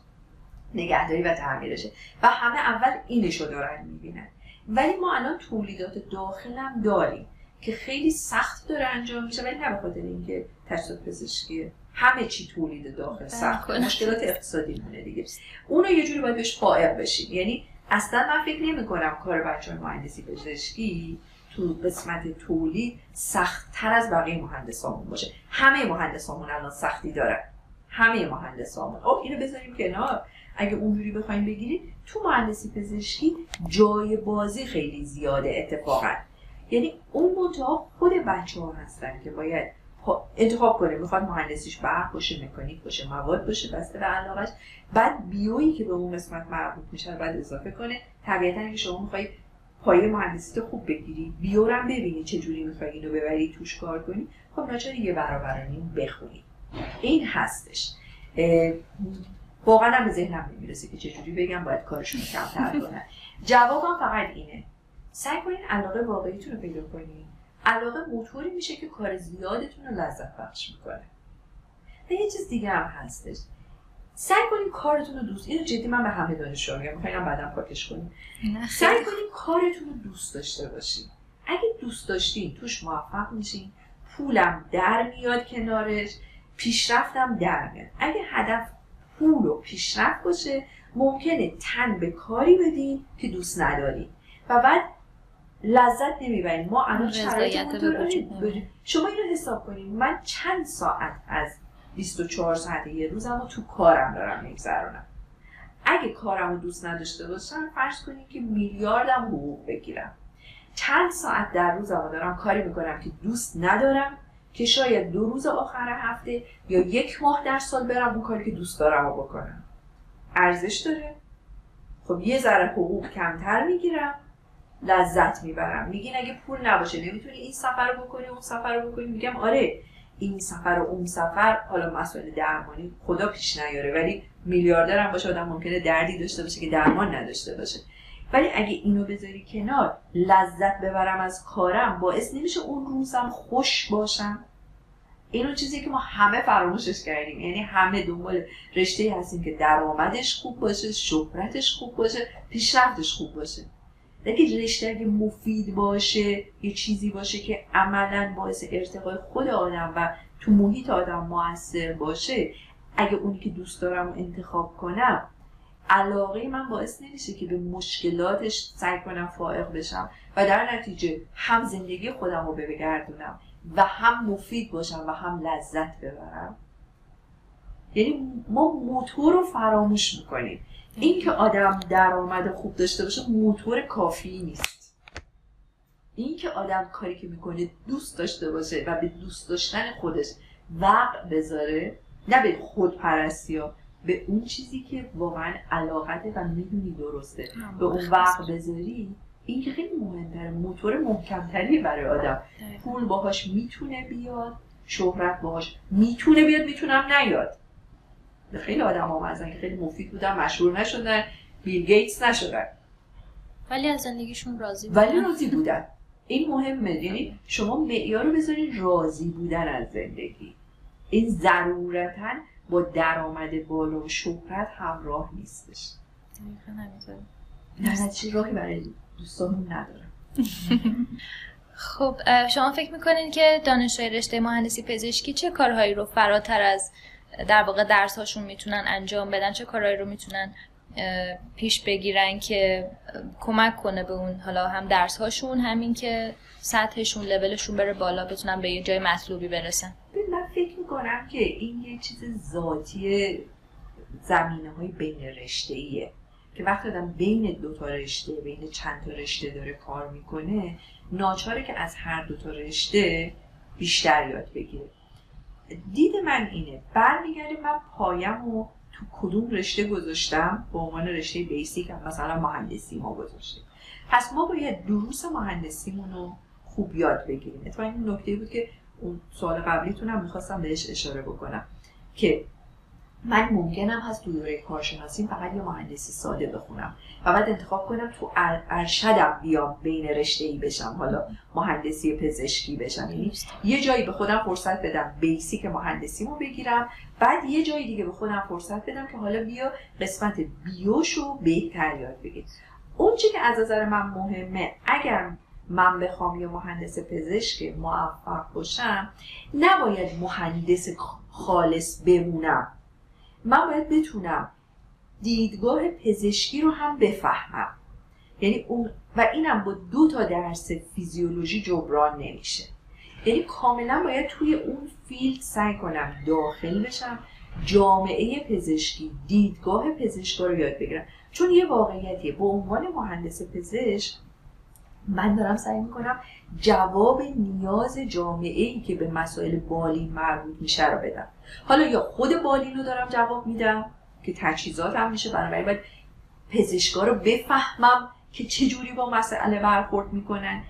نگهداری و تعمیرشه. و همه اول اینشو دارن می‌بینن. ولی ما الان تولیدات داخلم داریم که خیلی سخت داره انجام میشه ولی نه به خاطر اینکه تجهیزات پزشکی همه چی تولید داخل سخت کنه. مشکلات اقتصادی مونه دیگه. اونو یه جوری باید بهش فائق بشیم. یعنی اصلا من فکر نمی کنم کار بچه های مهندسی پزشکی تو قسمت تولید سختتر از بقیه مهندسامون باشه. همه مهندسامون الان سختی دارن. همه مهندسامون. خب اینو بذاریم کنار. اگه اونجوری بخوایم بگیریم تو مهندسی پزشکی جای بازی خیلی زیاده اتفاقا. یعنی اون منتها خود بچه ها هستن که باید انتخاب کنه می‌خواد مهندسیش برق باشه مکانیک باشه مواد باشه بسته به علاقش. بعد بیویی که به اون قسمت مربوط میشه بعد اضافه کنه. طبیعتا اگه شما می‌خوای پایه مهندسی رو خوب بگیری بیو هم ببینی چه جوری می‌خوای اینو ببری توش کار کنی. خب ناچار یه برابر نیم بخونی. این هستش. واقعا هم به ذهنم نمی‌رسه که چجوری بگم باید کارشون کمتر کنن جوابم فقط اینه. سعی کنین علاقه واقعیتون رو پیدا کنین. علاقه موتوری میشه که کار زیادتون رو لذت بخش می‌کنه. و یه چیز دیگه هم هستش. سعی کنین کارتون رو دوست اینو جدی من به همه دانشجوها میگم می‌خواین بعدم پاکش کنین نه سعی کنین کارتون رو دوست داشته باشین. اگه دوست داشتین توش موفق میشین. پولم در میاد کنارش پیشرفتم در میاد. اگه هدف پول و پیشرفت باشه ممکنه تن به کاری بدین که دوست ندارین. و بعد لذت نمی‌برین. ما الان نمیاد. شما اینو حساب کنین. من چند ساعت از 24 ساعت یه روزم رو تو کارم دارم میگذرونم. اگه کارم رو دوست نداشته باشم فرض کنین که میلیاردم حقوق بگیرم. چند ساعت در روزم رو دارم کاری می‌کنم که دوست ندارم که شاید دو روز آخر هفته یا یک ماه در سال برم اون کاری که دوست دارم رو بکنم. ارزش داره. خب یه ذره حقوق کمتر می‌گیرم. لذت می‌برم. میگین اگه پول نباشه نمی‌تونی این سفر رو بکنی اون سفر رو بکنی. میگم آره این سفر و اون سفر حالا مسئله درمانی خدا پیش نیاره ولی میلیاردر هم باشه آدم ممکنه دردی داشته باشه که درمان نداشته باشه. ولی اگه اینو بذاری کنار لذت ببرم از کارم باعث نمیشه اون روزم خوش باشم. اینو چیزی که ما همه فراموشش کردیم. یعنی همه دنبال رشته هستیم که درآمدش خوب باشه شهرتش خوب باشه پیشرفتش خوب باشه. اگه رشته اگه مفید باشه یه چیزی باشه که عملا باعث ارتقای خود آدم و تو محیط آدم موثر باشه. اگه اونی که دوست دارم انتخاب کنم علاقه من باعث نمیشه که به مشکلاتش سعی کنم فائق بشم و در نتیجه هم زندگی خودم رو بگردونم و هم مفید باشم و هم لذت ببرم. یعنی ما موتور رو فراموش می‌کنیم. این که آدم درآمد خوب داشته باشه موتور کافی نیست. این که آدم کاری که می‌کنه دوست داشته باشه و به دوست داشتن خودش وقت بذاره نه به خودپرستی ها به اون چیزی که واقعا علاقته و می‌دونی درسته. به اون وقت بذاری. این که خیلی مهمتره. موتور محکمتری برای آدم. پول باهاش می‌تونه بیاد شهرت باهاش می‌تونه بیاد می‌تونم نیاد. خیلی آدم هستن که خیلی مفید بودن مشهور نشدن. بیل گیتس نشدن. ولی از زندگیشون راضی ولی بودن. راضی بودن. این مهمه. یعنی شما معیار رو بذارید راضی بودن از زندگی. این ضرورتا با درآمد بالا و شهرت همراه نیستش. نه چی راهی برای دوستانمون ندارم. خب شما فکر می‌کنین که دانشجوی رشته مهندسی پزشکی چه کارهایی رو فراتر از در واقع درس هاشون می‌تونن انجام بدن چه کارهایی رو می‌تونن پیش بگیرن که کمک کنه به اون حالا هم درس هاشون همین که سطحشون لولشون بره بالا بتونن به یه جای مطلوبی برسن. من فکر می‌کنم که این یه چیز ذاتی زمینه های بین رشته ایه که وقتی آدم بین دو تا رشته بین چند تا رشته داره کار می‌کنه ناچاره که از هر دو تا رشته بیشتر یاد بگیره. دید من اینه. برمیگرده من پایم و تو کدوم رشته گذاشتم؟ به عنوان رشته بیسیک هم مثلا مهندسی ما گذاشتیم. پس ما باید دروس مهندسیمون رو خوب یاد بگیریم. اتفاقا این نکته بود که اون سوال قبلیتون هم می‌خواستم بهش اشاره بکنم. که من ممکنم هست تو دوره کارشناسی فقط یه مهندسی ساده بخونم. و بعد انتخاب کنم تو ارشدم بیام بین رشته ای بشم. حالا مهندسی پزشکی بشم. یعنی یه جایی به خودم فرصت بدم بیسیک مهندسیمو بگیرم. بعد یه جایی دیگه به خودم فرصت بدم که حالا بیا قسمت بیوشو بهتر یاد بگیر. اون چی که از نظر من مهمه اگر من بخوام یه مهندس پزشک موفق باشم نباید مهندس خالص بمونم. من باید بتونم دیدگاه پزشکی رو هم بفهمم. یعنی اون و اینم با دو تا درس فیزیولوژی جبران نمیشه. یعنی کاملا باید توی اون فیلد سعی کنم داخل بشم جامعه پزشکی دیدگاه پزشکا رو یاد بگیرم. چون یه واقعیتیه به عنوان مهندس پزشک من دارم سعی می‌کنم جواب نیاز جامعه ای که به مسائل بالین مربوط میشه رو بدم. حالا یا خود بالین رو دارم جواب میدم که تجهیزات هم میشه بنابراین باید پزشکا رو بفهمم که چجوری با مسئله برخورد می‌کنن.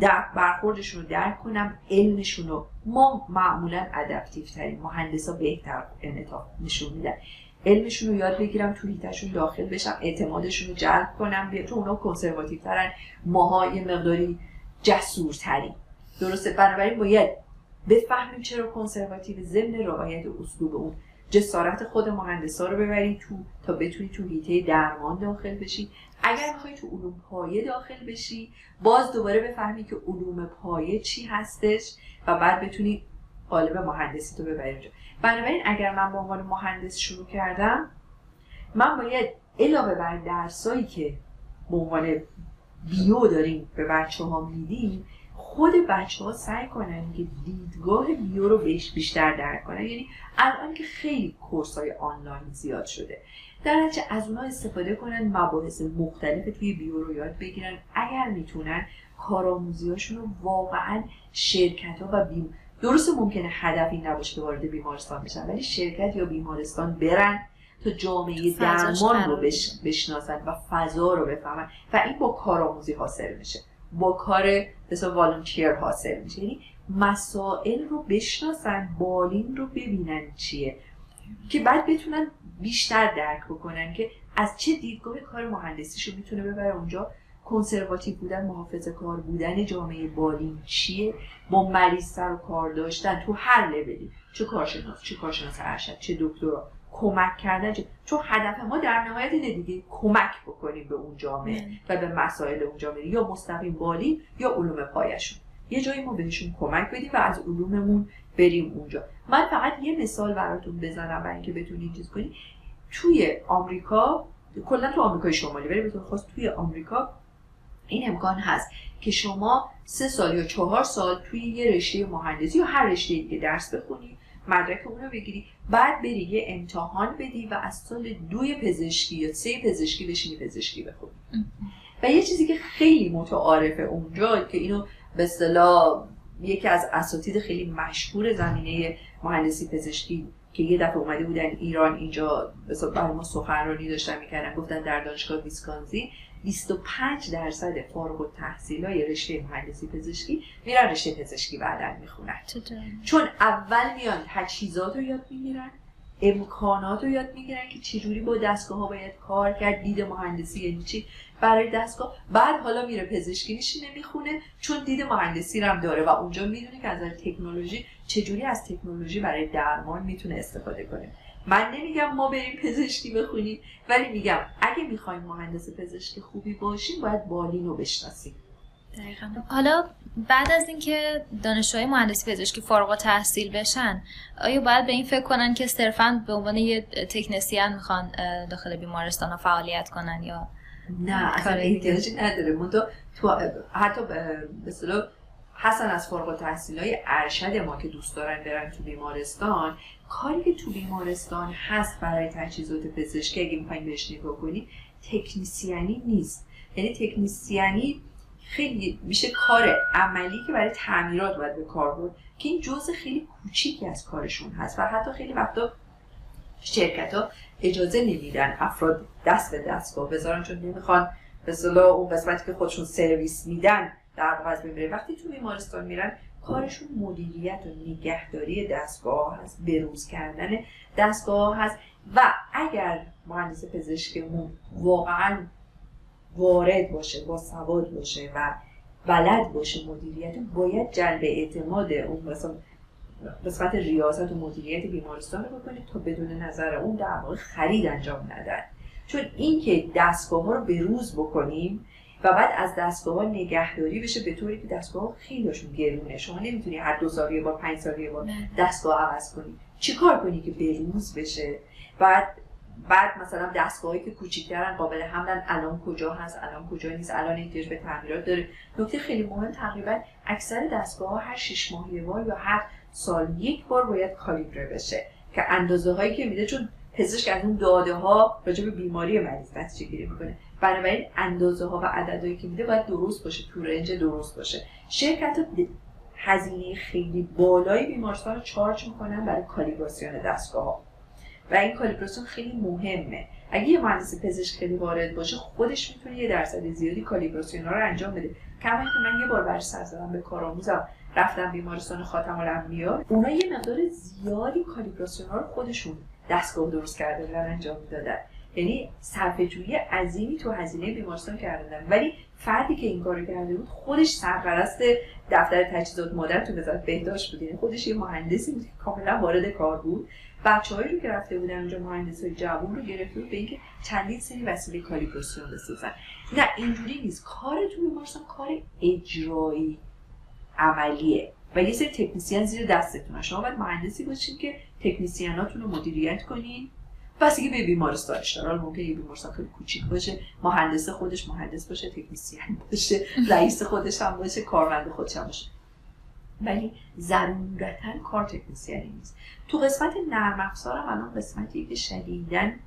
در برخوردشون رو درک کنم علمشون رو. ما معمولا ادپتیو ترین مهندسا بهتر انعطاف نشون میدن. علمشون رو یاد بگیرم تو هیتشون داخل بشم اعتمادشون رو جلب کنم بیا تو اونا کنسرواتیو ترن ماها یه مقداری جسورتری درسته؟ بنابراین باید بفهمیم چرا کنسرواتیو ضمن رعایت اسلوب اون جسارت خود مهندسا رو ببرید تو تا بتونی تو هیته درمان داخل بشی. اگر می‌خوای تو علوم پایه داخل بشی باز دوباره بفهمی که علوم پایه چی هستش و بعد بتونی قالب مهندسی تو ببری اونجا. بنابراین اگر من به عنوان مهندس شروع کردم من باید علاوه بر درسایی که به عنوان بیو داریم به بچه ها میدیم خود بچه ها سعی کنن که دیدگاه بیو رو بهش بیشتر درک کنن. یعنی الان که خیلی کورس های آنلاین زیاد شده. در نتیجه از اونها استفاده کنن مباحث مختلف توی بیو رو یاد بگیرن. اگر می‌تونن کارآموزیاشون رو واقعا شرکت ها و بیم درست ممکنه هدف این نباشه که وارد بیمارستان بشن ولی شرکت یا بیمارستان برن تا جامعه درمان رو بشناسن و فضا رو بفهمن. و این با کارآموزی حاصل میشه. با کار مثلا والنتیر حاصل میشه. یعنی مسائل رو بشناسن بالین رو ببینن چیه. که بعد بتونن بیشتر درک بکنن که از چه دیدگاه کار مهندسیشو می‌تونه ببره. اونجا کنسرواتیو بودن محافظ کار بودن جامعه بالین چیه؟ با مریض سر و کار داشتن تو هر لولی. چه کارشناس چه کارشناس ارشد چه دکترا. کمک کردن. چون هدف ما در نهایت اینه دیگه کمک بکنیم به اون جامعه و به مسائل اون جامعه. یا مستقیم بالین یا علوم پایشون. یه جایی ما بهشون کمک بدیم و از علوممون بریم اونجا. من فقط یه مثال براتون بزنم برای اینکه بتونید چیز کنید توی آمریکا کلا تو آمریکای شمالی ولی بهتون خواست توی آمریکا این امکان هست که شما سه سال یا چهار سال توی یه رشته مهندسی یا هر رشته دیگه درس بخونی. مدرک اون رو بگیری. بعد بری یه امتحان بدی و از سال دوی پزشکی یا سه پزشکی بشینی پزشکی بخونی. و یه چیزی که خیلی متعارفه اونجا که اینو به اصطلاح یکی از اساتید خیلی مشهور زمینه مهندسی پزشکی که یه دفعه اومده بودن ایران اینجا برای ما سخنرانی داشتن می‌کردن گفتن در دانشگاه ویسکانزین. 25 درصد فارغ التحصیلای رشته مهندسی پزشکی میرن رشته پزشکی بعدا می‌خونن. چون اول میان تجهیزات رو یاد می‌گیرن امکانات رو یاد می‌گیرن که چجوری با دستگاه ها باید کار کرد دید مهندسی یعنی چی؟ برای دستگاه. بعد حالا میره پزشکی میشینه می‌خونه چون دید مهندسی رو هم داره و اونجا می‌دونه که از تکنولوژی چجوری از تکنولوژی برای درمان می‌تونه استفاده کنه. من نمیگم ما بریم پزشکی بخونیم ولی میگم اگه می‌خوایم مهندس پزشکی خوبی باشیم باید بالین رو بشناسیم. حالا بعد از اینکه دانشجوهای مهندسی پزشکی فارغ تحصیل بشن آیا باید به این فکر کنن که صرفا به عنوان یه تکنسیان می‌خوان داخل بیمارستان فعالیت کنن یا نه اصلا احتیاجی نداره. من تو حتی مثلا حسن از فارغ تحصیل های ارشد ما که دوست دارن برن تو بیمارستان کاری که تو بیمارستان هست برای تجهیزات پزشکی اگه می‌خوایم بهش نگاه کنی تکنیسیانی نیست. یعنی تکنیسیانی خیلی میشه کار عملی که برای تعمیرات باید به کار بود که این جزء خیلی کوچیکی از کارشون هست و حتی خیلی وقتا شرکت ها اجازه نمیدن افراد دست به دستگاه بذارن چون نمی‌خوان به اون قسمتی که خودشون سرویس میدن در واقع از وقتی تو بیمارستان میرن کارشون مدیریت و نگهداری دستگاه هست بروز کردن دستگاه هست. و اگر مهندس پزشکمون واقعا وارد باشه با سواد باشه و بلد باشه مدیریت باید جلب اعتماد اون مثلا قسمت ریاست و مدیریت بیمارستان رو بکنید تا بدون نظر اون در واقع خرید انجام ندن. چون اینکه دستگاه ها رو به روز بکنیم و بعد از دستگاه نگهداری بشه به طوری که دستگاه خیلیشون گرونه. شما نمی‌تونی هر دو سال یه بار پنج سال یه بار دستگاه عوض کنی. چیکار کنی که به روز بشه؟ بعد بعد مثلا دستگاهی که کوچیکترن قابل حملن الان کجا هست الان کجا نیست الان احتیاج به تعمیرات داره. نکته خیلی مهم تقریبا اکثر دستگاه ها هر شش ماه بار یا هر سال یک بار باید کالیبره بشه. که اندازه هایی که میده چون پزشک از اون داده ها راجع به بیماری مریض نتیجه گیری می‌کنه. بنابراین اندازه ها و عددهایی که میده باید درست باشه تو رنج درست باشه. شرکت هزینه خیلی بالایی بیمارستان رو چارج می‌کنن برای کالیبراسیون دستگاه ها و این کالیبراسیون خیلی مهمه. اگه یه مهندس پزشک خیلی وارد باشه خودش می‌تونه یه درصد زیادی کالیبراسیون ها رو انجام بده. کما که من یه بار برش سر به کارآموزم رفتم بیمارستان خاتم الانبیا. اونا یه مقدار زیادی کالیبراسیون ها رو خودشون دستگاه درست کرده بودن انجام می‌دادن یعنی صرفه جویی عظیمی تو هزینه بیمارستان کردن ولی فردی که این کارو کرده بود خودش سرپرست دفتر تجهیزات مادر تو وزارت بهداشت بود. یعنی خودش یه مهندسی بود کاملا وارد کار بود. بچه‌هایی رو که رفته بودن اونجا مهندس های جوون رو گرفته بود به اینکه چندین سری وسیله کالیبراسیون بسازن. نه اینجوری نیست. کار تو بیمارستان کار اجرایی عملیه. و یه سری تکنیسیان زیر دستتون شما باید مهندسی باشین که تکنیسیاناتون رو مدیریت کنین. بستگی به بیمارستانش داره. ممکنه یه بیمارستان خیلی کوچیک باشه مهندس خودش مهندس باشه تکنیسیان باشه رئیس خودش هم باشه کارمند خودش هم باشه. ولی ضرورتا کار تکنیسیانی نیست. تو قسمت نرم افزار هم الان قسمتی که شدیدن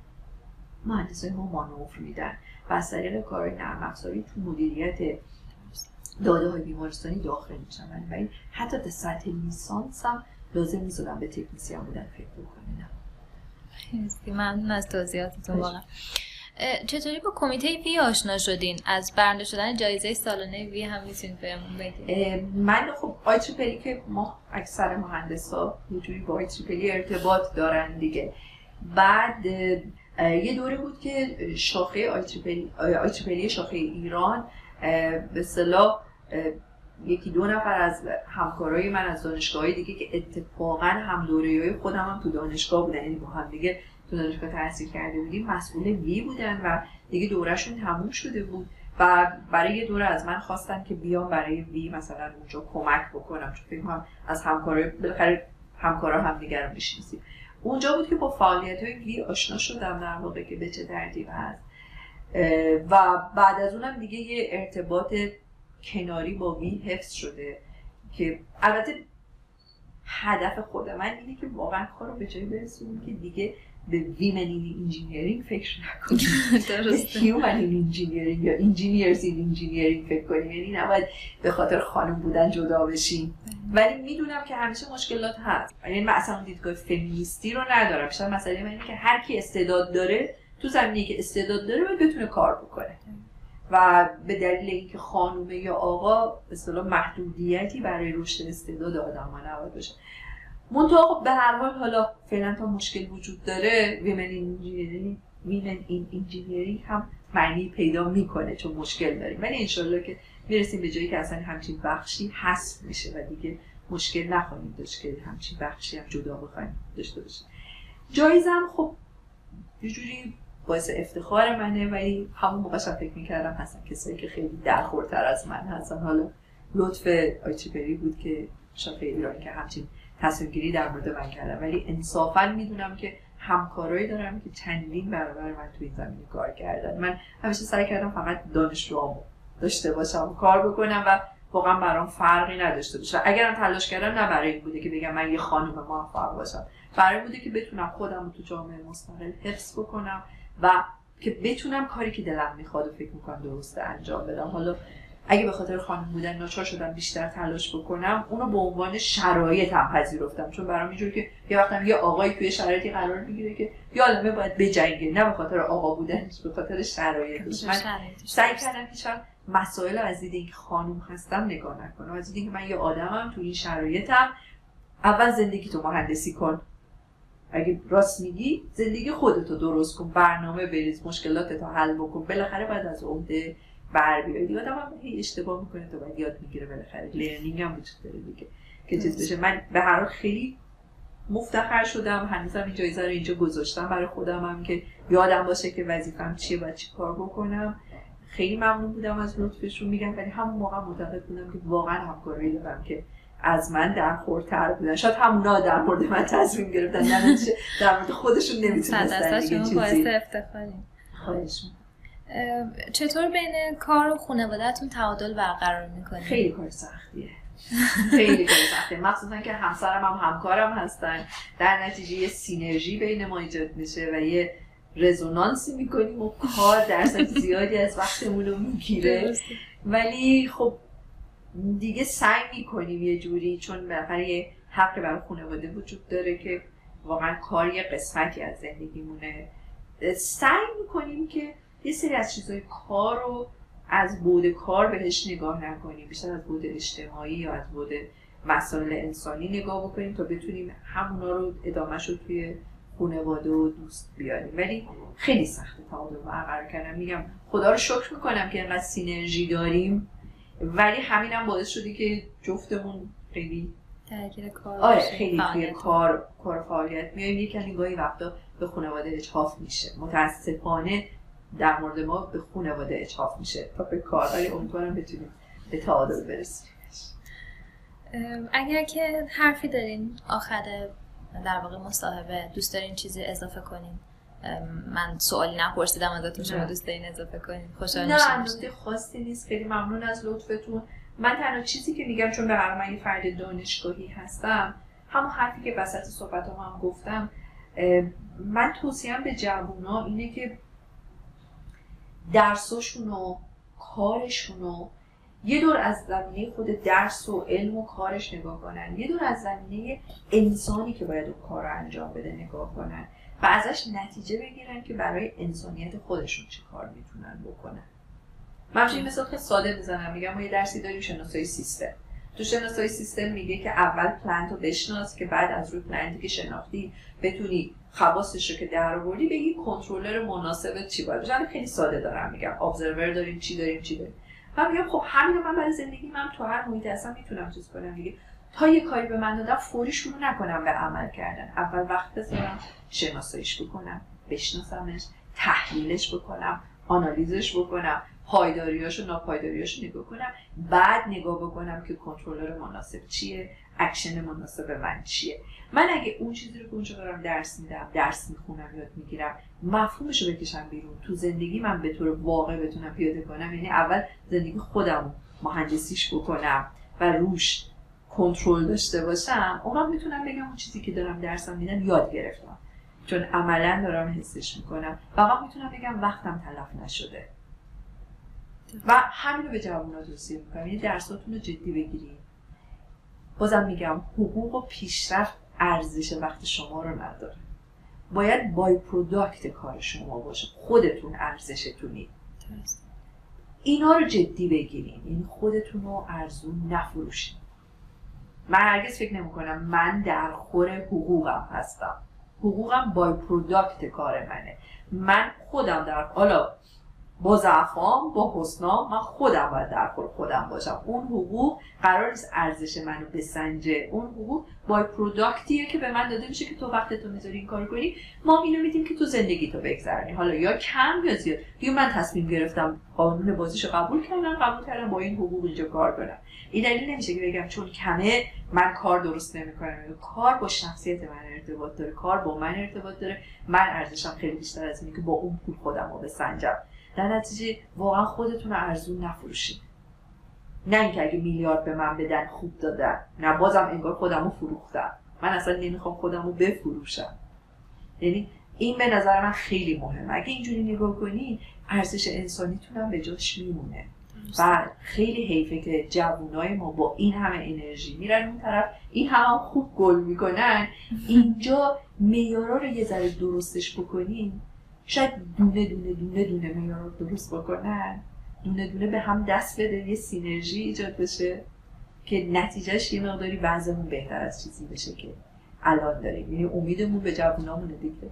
مهندسای ما مانور میدن و از طریق کار نرم افزاری تو مدیریت داده های بیمارستانی داخل میشن. ولی حتی در سطح لیسانس هم لازم نیست به تکنیسیان بودن فکر بکنید ممنون از توضیحاتتون واقعا چطوری با کمیته وی آشنا شدین؟ از برنده شدن جایزه سالانه وی هم می‌تونید بهمون بگید. من خب IEEE که ما اکثر مهندس ها یه با IEEE ارتباط دارن دیگه. بعد یه دوره بود که شاخه آی تریپلی, شاخه ایران به اصطلاح یکی دو نفر از همکارای من از دانشگاه دیگه که اتفاقا هم دوره های خودم هم تو دانشگاه بودن یعنی با هم دیگه تو دانشگاه تحصیل کرده بودیم مسئول وی بودن و دیگه دورهشون تموم شده بود و برای یه دوره از من خواستن که بیام برای وی مثلا اونجا کمک بکنم چون فکر کنم از همکارای بالاخره همکارا هم دیگر رو می‌شناسیم. اونجا بود که با فعالیت های وی آشنا شدم در واقع که به چه دردی هست. و بعد از اونم دیگه یه ارتباط کناری با وی حفظ شده که البته هدف خود من اینه که واقعا کار رو به جایی برسونیم که دیگه به ویمن engineering فکر نکنیم. درسته. human engineering یا engineers in engineering فکر کنیم. یعنی نباید به خاطر خانم بودن جدا بشیم. ولی می‌دونم که همیشه مشکلات هست. یعنی من اصلا دیدگاه فمینیستی رو ندارم. بیشتر مسئله من اینه که هر کی استعداد داره تو زمینی که استعداد داره باید بتونه کار بکنه. و به دلیل اینکه خانومه یا آقا به محدودیتی برای رشد استعداد آدم ها نباید باشه. منطقه به هر حال حالا فعلا تا مشکل وجود داره ویمن انجینیرینگ هم معنی پیدا می‌کنه چون مشکل داریم. ولی انشالله که می‌رسیم به جایی که اصلا همچین بخشی هست میشه و دیگه مشکل نخواهیم داشت که همچین بخشی هم جدا بخوایم داشته باشیم. جایزم خب یه جوری باعث افتخار منه ولی همون موقع فکر می‌کردم هستن کسایی که خیلی درخورتر از من هستن. حالا لطف آیچیپری بود که شاید ایران که همچین تصمیم گیری در مورد من کردم. ولی انصافا می‌دونم که همکارایی دارم که چندین برابر من توی این زمینه کار کردن. من همیشه سعی کردم فقط دانشجوامو داشته باشم کار بکنم و واقعا برام فرقی نداشته باشه. اگرم تلاش کردم نه برای این بوده که بگم من یه خانم موفق باشم. برای بوده که بتونم خودم رو تو جامعه مستقل حفظ بکنم. و که بتونم کاری که دلم می‌خواد و فکر می‌کنم درسته انجام بدم. حالا اگه به خاطر خانم بودن ناچار شدم بیشتر تلاش بکنم اونو به عنوان شرایطم پذیرفتم. چون برام اینجوری که یه وقتم یه آقایی توی شرایطی قرار می‌گیره که یه آدمه باید بجنگه نه به خاطر آقا بودن به خاطر شرایطش من سعی کردم هیچ مسائل از دید اینکه خانم هستم نگاه نکنم. از دید اینکه من یه آدمم توی این شرایطم اول زندگی تو مهندسی کن. اگه راست میگی زندگی خودتو درست کن برنامه بریز مشکلاتتو حل بکن بالاخره بعد از عهده بر بیای. آدم هم هی اشتباه می‌کنه تا بعد یاد می‌گیره بالاخره. لرنینگ هم وجود داره دیگه که چیز بشه. من به هر حال خیلی مفتخر شدم هنوزم این جایزه رو اینجا گذاشتم برای خودم هم که یادم باشه که وظیفم چیه و چی کار بکنم. خیلی ممنون بودم از لطفشون. میگم ولی همون موقع معتقد بودم که واقعا همکاری دارم که از من در خورتر بودن. شاید همونا در مورد من تصمیم گرفتن نه در مورد خودشون نمی‌تونستن چیزی. خواهش چطور بین کار و خانوادهتون تعادل برقرار می‌کنید؟ خیلی کار سختیه. خیلی کار سختیه. مخصوصا که همسرم هم همکارم هستن. در نتیجه یه سینرژی بین ما ایجاد میشه و یه رزونانسی می‌کنیم و کار درصد زیادی از وقتمون رو می‌گیره. ولی خب دیگه سعی می‌کنیم یه جوری چون بالاخره یه حق برای خانواده وجود داره که واقعا کار یه قسمتی از زندگیمونه. سعی می‌کنیم که یه سری از چیزهای کار رو از بود کار بهش نگاه نکنیم بیشتر از بود اجتماعی یا از بود مسائل انسانی نگاه بکنیم تا بتونیم همونا رو ادامهش رو توی خانواده و دوست بیاریم. ولی خیلی سخته تعادل برقرار کردم میگم. خدا رو شکر می‌کنم که اینقدر سینرژی داریم. ولی همینم هم باعث شده که جفتمون خیلی درگیر کار آره خیلی توی کار کار فعالیت میایم یکم گاهی وقتا به خانواده اجحاف میشه. متاسفانه در مورد ما به خانواده اجحاف میشه تا به کار. ولی امیدوارم بتونیم به تعادل برسیم. اگر که حرفی دارین آخر در واقع مصاحبه دوست دارین چیزی اضافه کنین. من سوالی نپرسیدم ازتون شما دوست دارین اضافه کنین. خوشحال نه نکته خاصی نیست خیلی ممنون از لطفتون. من تنها چیزی که میگم چون به هر من یه فرد دانشگاهی هستم همون حرفی که وسط صحبت هم, هم گفتم من توصیم به جوونا اینه که درساشون و کارشون و یه دور از زمینه خود درس و علم و کارش نگاه کنن. یه دور از زمینه انسانی که باید اون کار رو انجام بده نگاه کنن. و ازش نتیجه بگیرن که برای انسانیت خودشون چه کار می‌تونن بکنن. من این مثال خیلی ساده می‌زنم میگم ما یه درسی داریم شناسایی سیستم. تو شناسایی سیستم میگه که اول پلنت رو بشناس که بعد از روی پلنتی که شناختی بتونی خواستش رو که در آوردی بگی کنترلر مناسب چی باید بشه خیلی ساده دارم میگم ابزرور داریم چی داریم چی داریم. و میگم خب همین من برای زندگی من تو هر محیط هستم می‌تونم چیز کنم. دیگه تا یه کاری به من دادم فوری شروع نکنم به عمل کردن. اول وقت بذارم شناساییش بکنم بشناسمش تحلیلش بکنم آنالیزش بکنم پایداریاش و ناپایداریاش نگاه کنم. بعد نگاه بکنم که کنترلر مناسب چیه اکشن مناسب من چیه. من اگه اون چیزی رو اونجا دارم درس میدم درس می‌خونم یاد می‌گیرم مفهومش رو بکشم بیرون. تو زندگی من به طور واقع بتونم پیاده کنم یعنی اول زندگی خودم مهندسیش بکنم و روش کنترل داشته باشم اون می‌تونم بگم اون چیزی که دارم درسم میدم یاد گرفتم. چون عملا دارم حسش می‌کنم. و می‌تونم بگم وقتم تلف نشده. و همین رو به جوان توصیه می‌کنم. یعنی درساتون رو جدی بگیرید بازم میگم حقوق و پیشرفت ارزش وقت شما رو نداره. باید بای پروداکت کار شما باشه. خودتون ارزشتونید اینا رو جدی بگیرین. یعنی خودتون رو ارزون نفروشین. من هرگز فکر نمی کنم من در خور حقوقم هستم. حقوقم by-product کار منه. من خودم در حالا با ضعفام با حسنام من خودم باید در خور خودم باشم. اون حقوق قرار نیست ارزش منو بسنجه. اون حقوق by-product یه که به من داده میشه که تو وقت تو می‌ذاری این کار کنی. ما اینو میدیم که تو زندگی تو بگذرنی حالا یا کم یا زیاد. یا من تصمیم گرفتم قانون بازیشو قبول کردم قبول کردم با این حقوق اینجا کار کنم. این دلیل نمیشه که بگم چون کمه من کار درست نمی‌کنم. کار با شخصیت من ارتباط داره کار با من ارتباط داره. من ارزشم خیلی بیشتر از اینه که با اون پول خودم رو بسنجم. در نتیجه واقعا خودتون رو ارزون نفروشید. نه اینکه اگه میلیارد به من بدن خوب دادن. نه بازم انگار خودم رو فروختم. من اصلا نمی‌خوام خودم رو بفروشم. یعنی این به نظر من خیلی مهمه. اگه اینجوری نگاه کنی ارزش انسانیتون هم به جاش میمونه. و خیلی حیفه که جوانای ما با این همه انرژی میرن اون طرف. این هم خوب گل می‌کنن. اینجا میارا رو یه ذره درستش بکنین شاید دونه دونه دونه دونه میارا رو درست بکنن. دونه دونه به هم دست بده یه سینرژی ایجاد بشه که نتیجهش یه مقداری وضعمون بهتر از چیزی بشه که الان داریم. یعنی امیدمون به جوانامونه دیگه.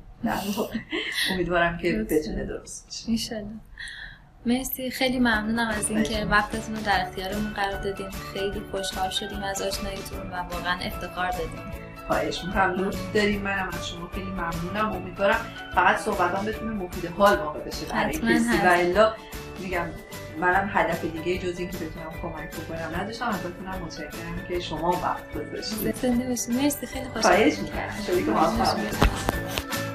امیدوارم که بتونه درست بشه. مرسی. خیلی ممنونم از اینکه وقتتون رو در اختیارمون قرار دادین. خیلی خوشحال شدیم از آشناییتون و واقعا افتخار دادیم. خواهش می‌کنم. لطف داریم. منم از شما خیلی ممنونم. امیدوارم فقط صحبتان بتونه مفید حال واقع بشه برای کسی و الا میگم منم هدف دیگه جز اینکه بتونم کمک بکنم نداشتم. ازتونم متشکرم که شما وقت گذاشتید. مرسی. خیلی خواهش می‌کنم. شما